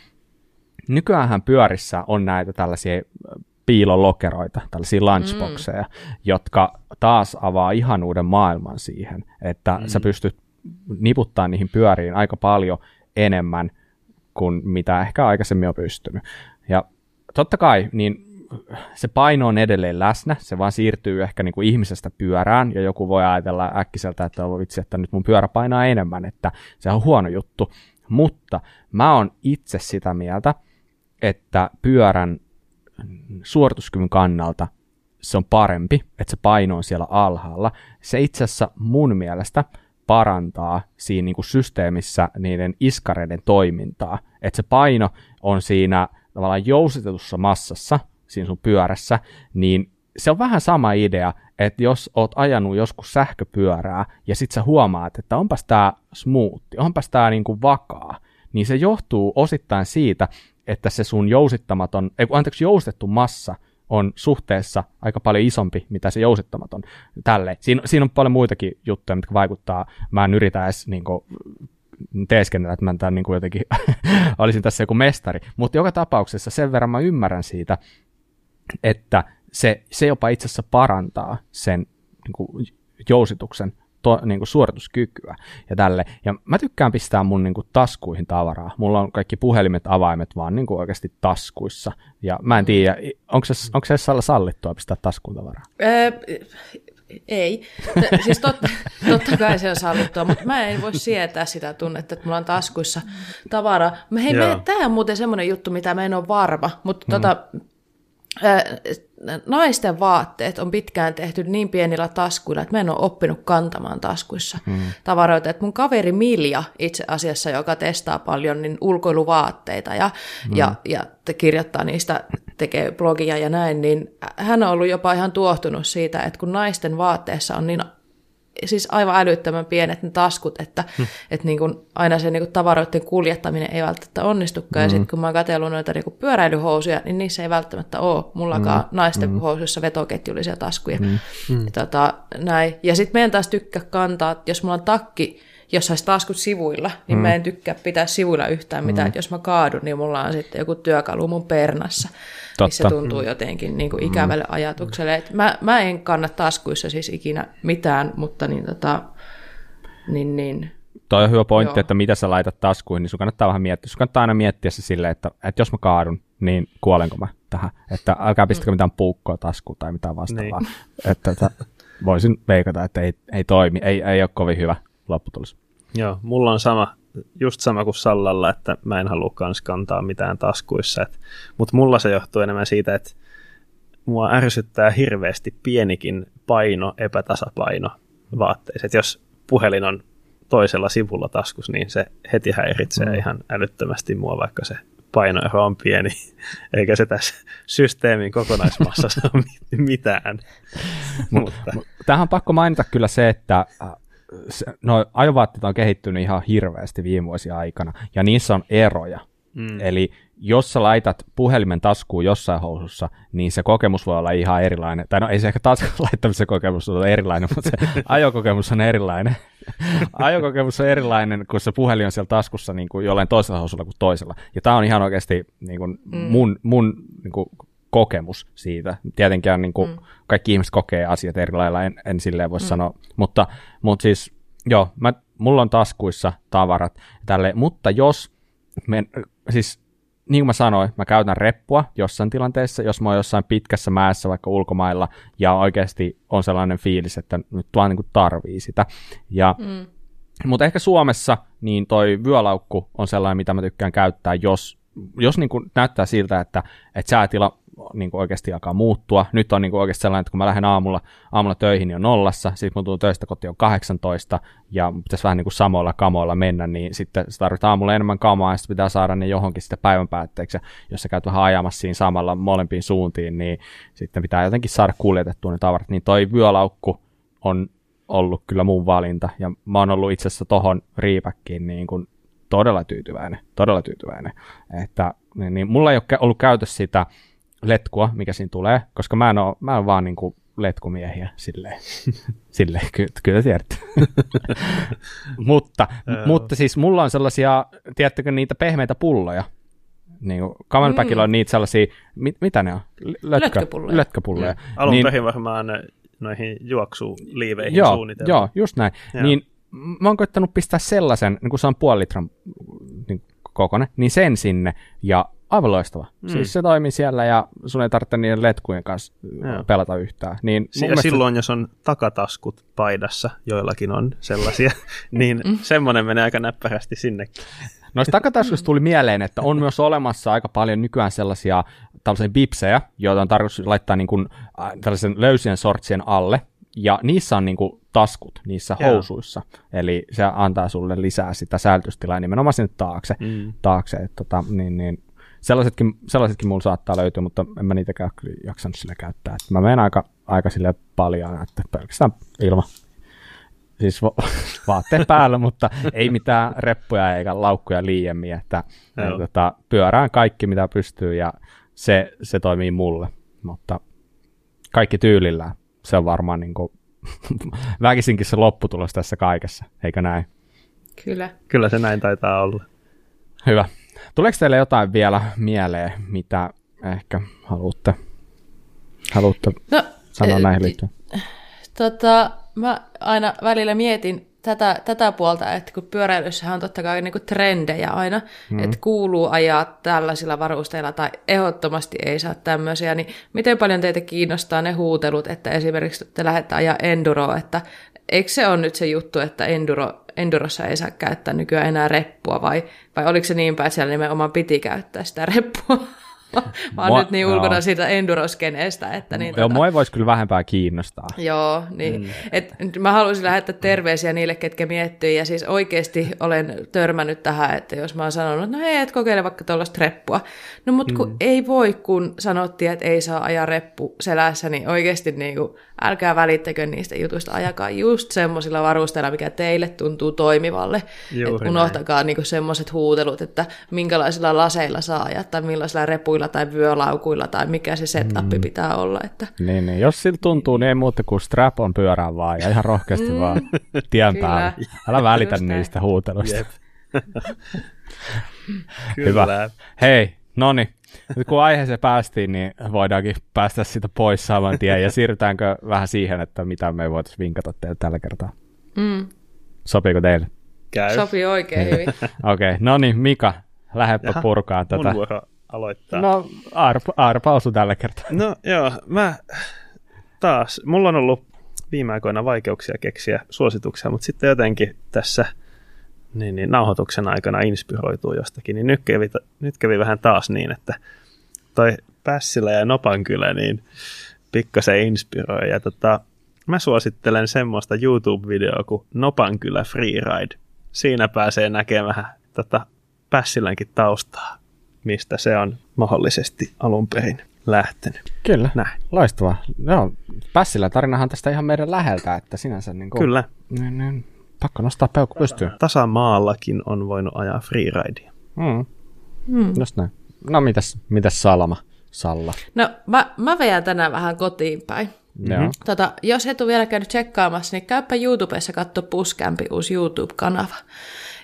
nykyään pyörissä on näitä tällaisia piilolokeroita, tällaisia lunchboxeja, mm. jotka taas avaa ihan uuden maailman siihen, että mm. sä pystyt niputtaa niihin pyöriin aika paljon enemmän kuin mitä ehkä aikaisemmin on pystynyt. Ja totta kai, niin se paino on edelleen läsnä, se vaan siirtyy ehkä niin kuin ihmisestä pyörään, ja joku voi ajatella äkkiseltä, että on vitsi, että nyt mun pyörä painaa enemmän, että se on huono juttu. Mutta mä oon itse sitä mieltä, että pyörän suorituskyvyn kannalta se on parempi, että se paino on siellä alhaalla. Se itse asiassa mun mielestä parantaa siinä niin kuin systeemissä niiden iskareiden toimintaa. Että se paino on siinä tavallaan jousitetussa massassa, siinä sun pyörässä, niin se on vähän sama idea, että jos oot ajanut joskus sähköpyörää ja sit sä huomaat, että onpas tää smoothi, onpas tää niinku vakaa, niin se johtuu osittain siitä, että se sun jousittamaton, ei, anteeksi, joustettu massa on suhteessa aika paljon isompi, mitä se jousittamaton tälle. Siinä, siinä on paljon muitakin juttuja, mitkä vaikuttaa. Mä en yritä edes niin kuin, teeskennellä, että mä tämän, niin kuin jotenkin olisin tässä joku mestari. Mutta joka tapauksessa sen verran mä ymmärrän siitä, että se, se jopa itse asiassa parantaa sen niin kuin, jousituksen to, niin kuin suorituskykyä ja tälle. Ja mä tykkään pistää mun niin kuin, taskuihin tavaraa. Mulla on kaikki puhelimet, avaimet vaan niin kuin, oikeasti taskuissa. Ja mä en tiedä, onko se, onko se sallittua pistää taskuun tavaraa?
Öö, ei. T- siis totta, totta kai se on sallittua, mutta mä en voi sietää sitä tunnetta, että mulla on taskuissa tavaraa. hei, tämä on muuten semmoinen juttu, mitä mä en ole varma, mutta mm. tota, naisten vaatteet on pitkään tehty niin pienillä taskuilla, että mä en ole oppinut kantamaan taskuissa mm. tavaroita. Et mun kaveri Milja itse asiassa, joka testaa paljon niin ulkoiluvaatteita ja, mm. ja, ja kirjoittaa niistä, tekee blogia ja näin, niin hän on ollut jopa ihan tuohtunut siitä, että kun naisten vaatteessa on niin siis aivan älyttömän pienet ne taskut, että hmm. et niin kuin aina se niin kuin tavaroiden kuljettaminen ei välttämättä onnistukaan. Hmm. Ja sitten kun mä oon katsellut noita niin pyöräilyhousuja, niin niissä ei välttämättä ole mullakaan hmm. naisten hmm. housuissa vetoketjullisia taskuja. Hmm. Hmm. Tota, näin. Ja sitten meidän taas tykkää kantaa, että jos mulla on takki, jos saisi taskut sivuilla, niin mm. mä en tykkää pitää sivuilla yhtään mitään. Mm. Että jos mä kaadun, niin mulla on sitten joku työkalu mun pernassa. Totta. missä tuntuu mm. jotenkin niin kuin ikävälle mm. ajatukselle. Et mä, mä en kanna taskuissa siis ikinä mitään, mutta niin, tota, niin, niin
Toi on hyvä pointti, Joo. että mitä sä laitat taskuihin, niin sun kannattaa vähän miettiä. Sun kannattaa aina miettiä se silleen, että, että jos mä kaadun, niin kuolenko mä tähän. Että älkää pistäkö mm. mitään puukkoa taskuun tai mitään vastaavaa. Niin. Että, että voisin veikata, että ei, ei toimi, ei, ei ole kovin hyvä lopputulos.
Joo, mulla on sama just sama kuin Sallalla, että mä en halua kans kantaa mitään taskuissa. Mutta mulla se johtuu enemmän siitä, että mua ärsyttää hirveästi pienikin paino, epätasapaino vaatteissa. Jos puhelin on toisella sivulla taskus, niin se heti häiritsee mm. ihan älyttömästi mua, vaikka se painoero on pieni, eikä se tässä systeemin kokonaismassassa ole mitään.
Mutta. Tähän on pakko mainita kyllä se, että äh, no ajovaatteet on kehittynyt ihan hirveästi viime vuosien aikana, ja niissä on eroja. Mm. Eli jos sä laitat puhelimen taskuun jossain housussa, niin se kokemus voi olla ihan erilainen. Tai no ei se ehkä taskuun laittamisen kokemus ole erilainen, mutta se ajokokemus on erilainen. ajokokemus on erilainen, kun se puhelin on siellä taskussa niin kuin jollain toisella housulla kuin toisella. Ja tämä on ihan oikeasti niin kuin mm. mun, mun niin kuin kokemus siitä. Tietenkin niin kuin, mm. kaikki ihmiset kokee asiat eri lailla, en, en silleen voi mm. sanoa. Mutta, mutta siis, joo, mä, mulla on taskuissa tavarat tälle, mutta jos, me, siis niin kuin mä sanoin, mä käytän reppua jossain tilanteessa, jos mä oon jossain pitkässä mäessä vaikka ulkomailla ja oikeasti on sellainen fiilis, että nyt vaan niin kuin tarvii sitä. Ja mm. Mutta ehkä Suomessa niin toi vyölaukku on sellainen, mitä mä tykkään käyttää, jos, jos niin kuin näyttää siltä, että, että säätila niin kuin oikeasti alkaa muuttua. Nyt on niin kuin oikeasti sellainen, että kun mä lähden aamulla, aamulla töihin, niin on nollassa, sitten mun tulen töistä kotiin on 18, ja pitäisi vähän niin kuin samoilla kamoilla mennä, niin sitten se tarvitaan aamulla enemmän kamaa, ja sitten pitää saada ne johonkin sitten päivän päätteeksi, jos sä käyt vähän ajamassa siinä samalla molempiin suuntiin, niin sitten pitää jotenkin saada kuljetettua ne tavarat, niin toi vyölaukku on ollut kyllä mun valinta, ja mä oon ollut itse asiassa tohon riipäkkiin niin kuin todella tyytyväinen, todella tyytyväinen, että niin, niin mulla ei ole ollut käytössä sitä letkua, mikä siinä tulee, koska mä en ole, mä en vaan niin kuin letkumiehiä silleen. silleen, ky- kyllä tiedätte. mutta, mutta siis mulla on sellaisia, tiedättekö niitä pehmeitä pulloja, niin kuin Camelbackilla mm. on niitä sellaisia, mit, mitä ne on?
Lötkö, Lötköpulloja.
Lötköpulloja. Mm.
Alun niin, perin varmaan noihin juoksuliiveihin
joo,
suunniteltu.
Joo, just näin. Joo. Niin mä oon koittanut pistää sellaisen, niin kun se on puoli litran niin kokoinen, niin sen sinne, ja aivan loistava. Mm. Siis se toimii siellä ja sun ei tarvitse niiden letkujen kanssa Joo. pelata yhtään. Niin
ja mielestä... silloin, jos on takataskut paidassa, joillakin on sellaisia, niin mm. semmoinen menee aika näppärästi sinne.
Noista takataskuista tuli mieleen, että on myös olemassa aika paljon nykyään sellaisia tällaisia bipsejä, joita on tarkoitus laittaa niin kuin, äh, tällaisen löysien sortsien alle, ja niissä on niin kuin taskut niissä Joo. housuissa, eli se antaa sulle lisää sitä säilytystilaa nimenomaan sinne taakse, mm. taakse että tota, niin, niin, sellaisetkin, sellaisetkin mulla saattaa löytyä, mutta en mä niitäkään kyllä jaksanut sillä käyttää. Et mä menen aika, aika sille paljon, että pelkästään ilma. Siis va- vaatteen päällä, mutta ei mitään reppuja eikä laukkuja liiemmin, että et, tota, pyörään kaikki mitä pystyy ja se, se toimii mulle, mutta kaikki tyylillään. Se on varmaan niin kuin, väkisinkin se lopputulos tässä kaikessa, eikö näin?
Kyllä.
Kyllä se näin taitaa olla.
Hyvä. Tuleeko teille jotain vielä mieleen, mitä ehkä haluatte, haluatte no, sanoa näihin liittyen?
Tota, mä aina välillä mietin tätä, tätä puolta, että kun pyöräilyssähän on totta kai niinku trendejä aina, mm. että kuuluu ajaa tällaisilla varusteilla tai ehdottomasti ei saa tämmöisiä, niin miten paljon teitä kiinnostaa ne huutelut, että esimerkiksi te lähdette ajaa enduroa, että eikö se ole nyt se juttu, että enduro, endurossa ei saa käyttää nykyään enää reppua, vai, vai oliko se niin päin, että siellä nimenomaan piti käyttää sitä reppua? Mä oon mua, nyt niin ulkona joo. siitä enduroskeneestä. Että niin,
joo, tota... mua ei voisi kyllä vähempää kiinnostaa.
Joo, niin. Mm. Et, mä haluaisin lähettää terveisiä niille, ketkä miettii, ja siis oikeasti olen törmännyt tähän, että jos mä oon sanonut, että no hei, et kokeile vaikka tuollaista reppua. No mut kun mm. ei voi, kun sanottiin, että ei saa ajaa reppu selässä, niin oikeasti niin kuin, älkää välittäkö niistä jutuista, ajakaa just semmoisilla varusteilla, mikä teille tuntuu toimivalle. Et unohtakaa niin semmoiset huutelut, että minkälaisilla laseilla saa ajaa, tai millaisilla repuilla tai vyölaukuilla, tai mikä se setup mm. pitää olla. Että...
Niin, niin, jos siltä tuntuu, niin ei muuta kuin strap on pyörään vaan, ja ihan rohkeasti mm. vaan tien päällä. Älä välitä niistä huuteluista. Hyvä. Hei, no niin, nyt kun aiheeseen päästiin, niin voidaankin päästä siitä pois saman tien ja siirrytäänkö vähän siihen, että mitä me voitaisiin vinkata teille tällä kertaa. Mm. Sopiiko teille?
Käy. Sopii oikein hyvin.
Okei, okay. no niin Mika, lähdepä Jaha, purkaa tätä. Mun
vuoro aloittaa.
No, arpa, arpa tällä kertaa.
No joo, mä taas, mulla on ollut viime aikoina vaikeuksia keksiä suosituksia, mutta sitten jotenkin tässä – niin, niin nauhoituksen aikana inspiroituu jostakin, niin nyt kävi, nyt kävi vähän taas niin, että toi Pässilä ja Nopankylä niin pikkasen inspiroi. Ja tota, mä suosittelen semmoista YouTube-videoa kuin Nopankylä Freeride. Siinä pääsee näkemään tota, Pässilänkin taustaa, mistä se on mahdollisesti alun perin lähtenyt.
Kyllä, Näin. loistavaa. Joo, Pässilän tarinahan tästä ihan meidän läheltä, että sinänsä niin kuin,
Kyllä.
Niin, niin, Pakko nostaa peukku pystyyn.
Tasamaallakin on voinut ajaa freeridea.
Mm. Mm. Just näin. No mitäs, mitäs Salma? Salla.
No mä, mä veän tänään vähän kotiin päin. Mm-hmm. Tota, jos et ole vielä käynyt tsekkaamassa, niin käypä YouTubessa katso Puskämpi uusi YouTube-kanava.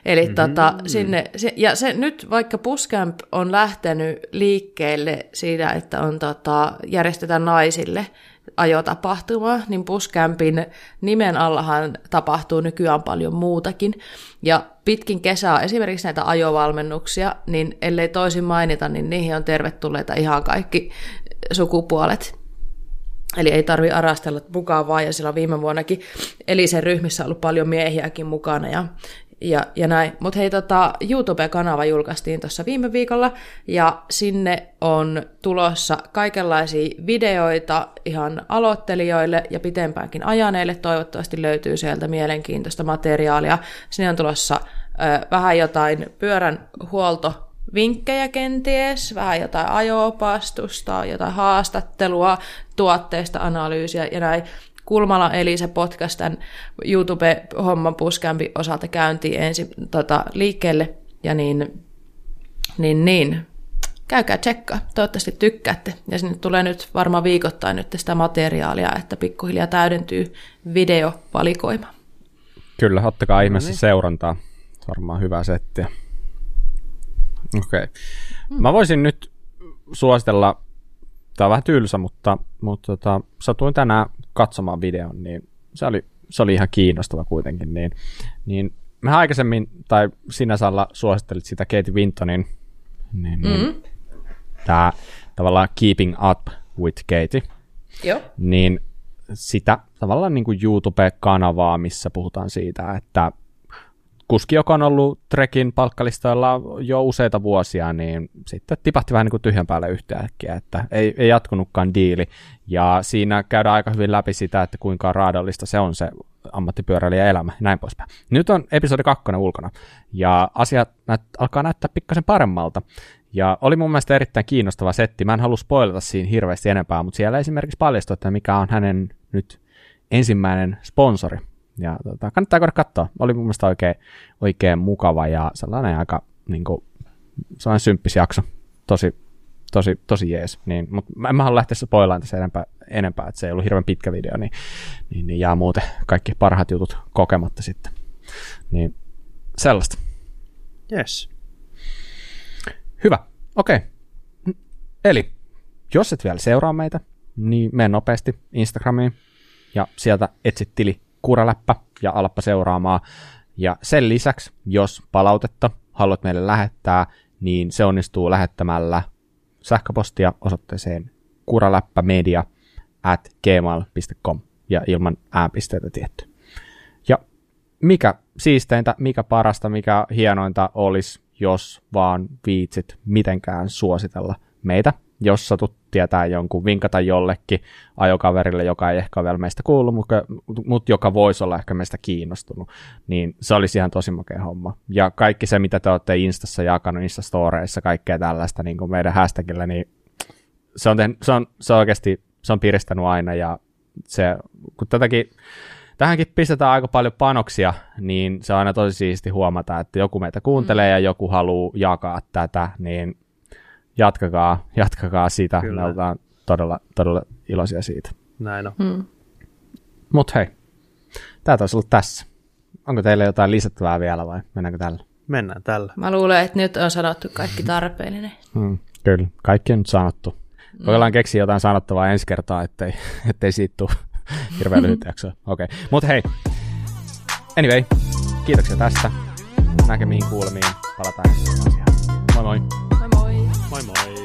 Eli mm-hmm. tota, sinne, se, ja se nyt vaikka Puskamp on lähtenyt liikkeelle siitä, että on tota, järjestetään naisille ajotapahtuma, niin Puskämpin nimen allahan tapahtuu nykyään paljon muutakin. Ja pitkin kesää esimerkiksi näitä ajovalmennuksia, niin ellei toisin mainita, niin niihin on tervetulleita ihan kaikki sukupuolet. Eli ei tarvi arastella mukaan vaan, ja sillä viime vuonnakin Elisen ryhmissä ollut paljon miehiäkin mukana, ja, ja, ja näin. Mutta hei, tota, YouTube-kanava julkaistiin tuossa viime viikolla, ja sinne on tulossa kaikenlaisia videoita ihan aloittelijoille ja pitempäänkin ajaneille. Toivottavasti löytyy sieltä mielenkiintoista materiaalia. Sinne on tulossa ö, vähän jotain pyörän huolto vinkkejä kenties, vähän jotain ajo-opastusta, jotain haastattelua, tuotteista analyysiä ja näin. Kulmala eli se podcast tämän YouTube-homman puskämpi osalta käyntiin ensin tota, liikkeelle. Ja niin, niin, niin, käykää tsekkaa. Toivottavasti tykkäätte. Ja sinne tulee nyt varmaan viikoittain nyt sitä materiaalia, että pikkuhiljaa täydentyy videovalikoima.
Kyllä, ottakaa no ihmeessä niin. seurantaa. Varmaan hyvä settiä. Okei. Okay. Hmm. Mä voisin nyt suositella, tämä on vähän tylsä, mutta, mutta tota, satuin tänään katsomaan videon, niin se oli, se oli ihan kiinnostava kuitenkin. Niin, niin me aikaisemmin, tai sinä Salla suosittelit sitä Kate Wintonin, niin, niin mm-hmm. tämä tavallaan Keeping Up with Katie,
Joo.
niin sitä tavallaan niin kuin YouTube-kanavaa, missä puhutaan siitä, että kuski, joka on ollut Trekin palkkalistoilla jo useita vuosia, niin sitten tipahti vähän niin kuin tyhjän päälle yhtäkkiä, että ei, ei jatkunutkaan diili. Ja siinä käydään aika hyvin läpi sitä, että kuinka raadollista se on se ammattipyöräilijä elämä, näin poispäin. Nyt on episodi kakkonen ulkona, ja asiat näyt, alkaa näyttää pikkasen paremmalta. Ja oli mun mielestä erittäin kiinnostava setti. Mä en halua spoilata siinä hirveästi enempää, mutta siellä esimerkiksi paljastui, että mikä on hänen nyt ensimmäinen sponsori, ja tota, kannattaa koida katsoa. Oli mun mielestä oikein, oikein mukava ja sellainen aika niin kuin, sellainen symppis jakso. Tosi, tosi, tosi jees. Niin, mutta mä en mä halua lähteä spoilaan tässä enempää, enempää, että se ei ollut hirveän pitkä video, niin, niin, niin jää muuten kaikki parhaat jutut kokematta sitten. Niin sellaista.
Yes.
Hyvä. Okei. Okay. Eli jos et vielä seuraa meitä, niin mene nopeasti Instagramiin ja sieltä etsit tili kuraläppä ja alappa seuraamaan. Ja sen lisäksi, jos palautetta haluat meille lähettää, niin se onnistuu lähettämällä sähköpostia osoitteeseen kuraläppämedia at gmail.com ja ilman äänpisteitä tietty. Ja mikä siisteintä, mikä parasta, mikä hienointa olisi, jos vaan viitsit mitenkään suositella meitä jos satut tietää jonkun, vinkata jollekin ajokaverille, joka ei ehkä vielä meistä kuullut, mutta, mutta joka voisi olla ehkä meistä kiinnostunut, niin se olisi ihan tosi makea homma. Ja kaikki se, mitä te olette Instassa jakanut, Insta-storeissa, kaikkea tällaista niin kuin meidän hashtagillä, niin se on, tehnyt, se on, se on oikeasti, se on piristänyt aina, ja se, kun tätäkin, tähänkin pistetään aika paljon panoksia, niin se on aina tosi siisti huomata, että joku meitä kuuntelee mm. ja joku haluaa jakaa tätä, niin jatkakaa, jatkakaa sitä. Kyllä. Me ollaan todella, todella iloisia siitä.
Näin on. Hmm.
Mutta hei, tämä taisi olla tässä. Onko teillä jotain lisättävää vielä vai mennäänkö tällä?
Mennään tällä.
Mä luulen, että nyt on sanottu kaikki tarpeellinen.
Hmm, kyllä, kaikki on nyt sanottu. Hmm. Kokeillaan keksiä jotain sanottavaa ensi kertaa, ettei, ettei siitä tule hirveän lyhyt jaksoa. Okei, okay. mutta hei. Anyway, kiitoksia tästä. Näkemiin kuulemiin. Palataan ensi Moi moi.
Moi moi.
Moi moi!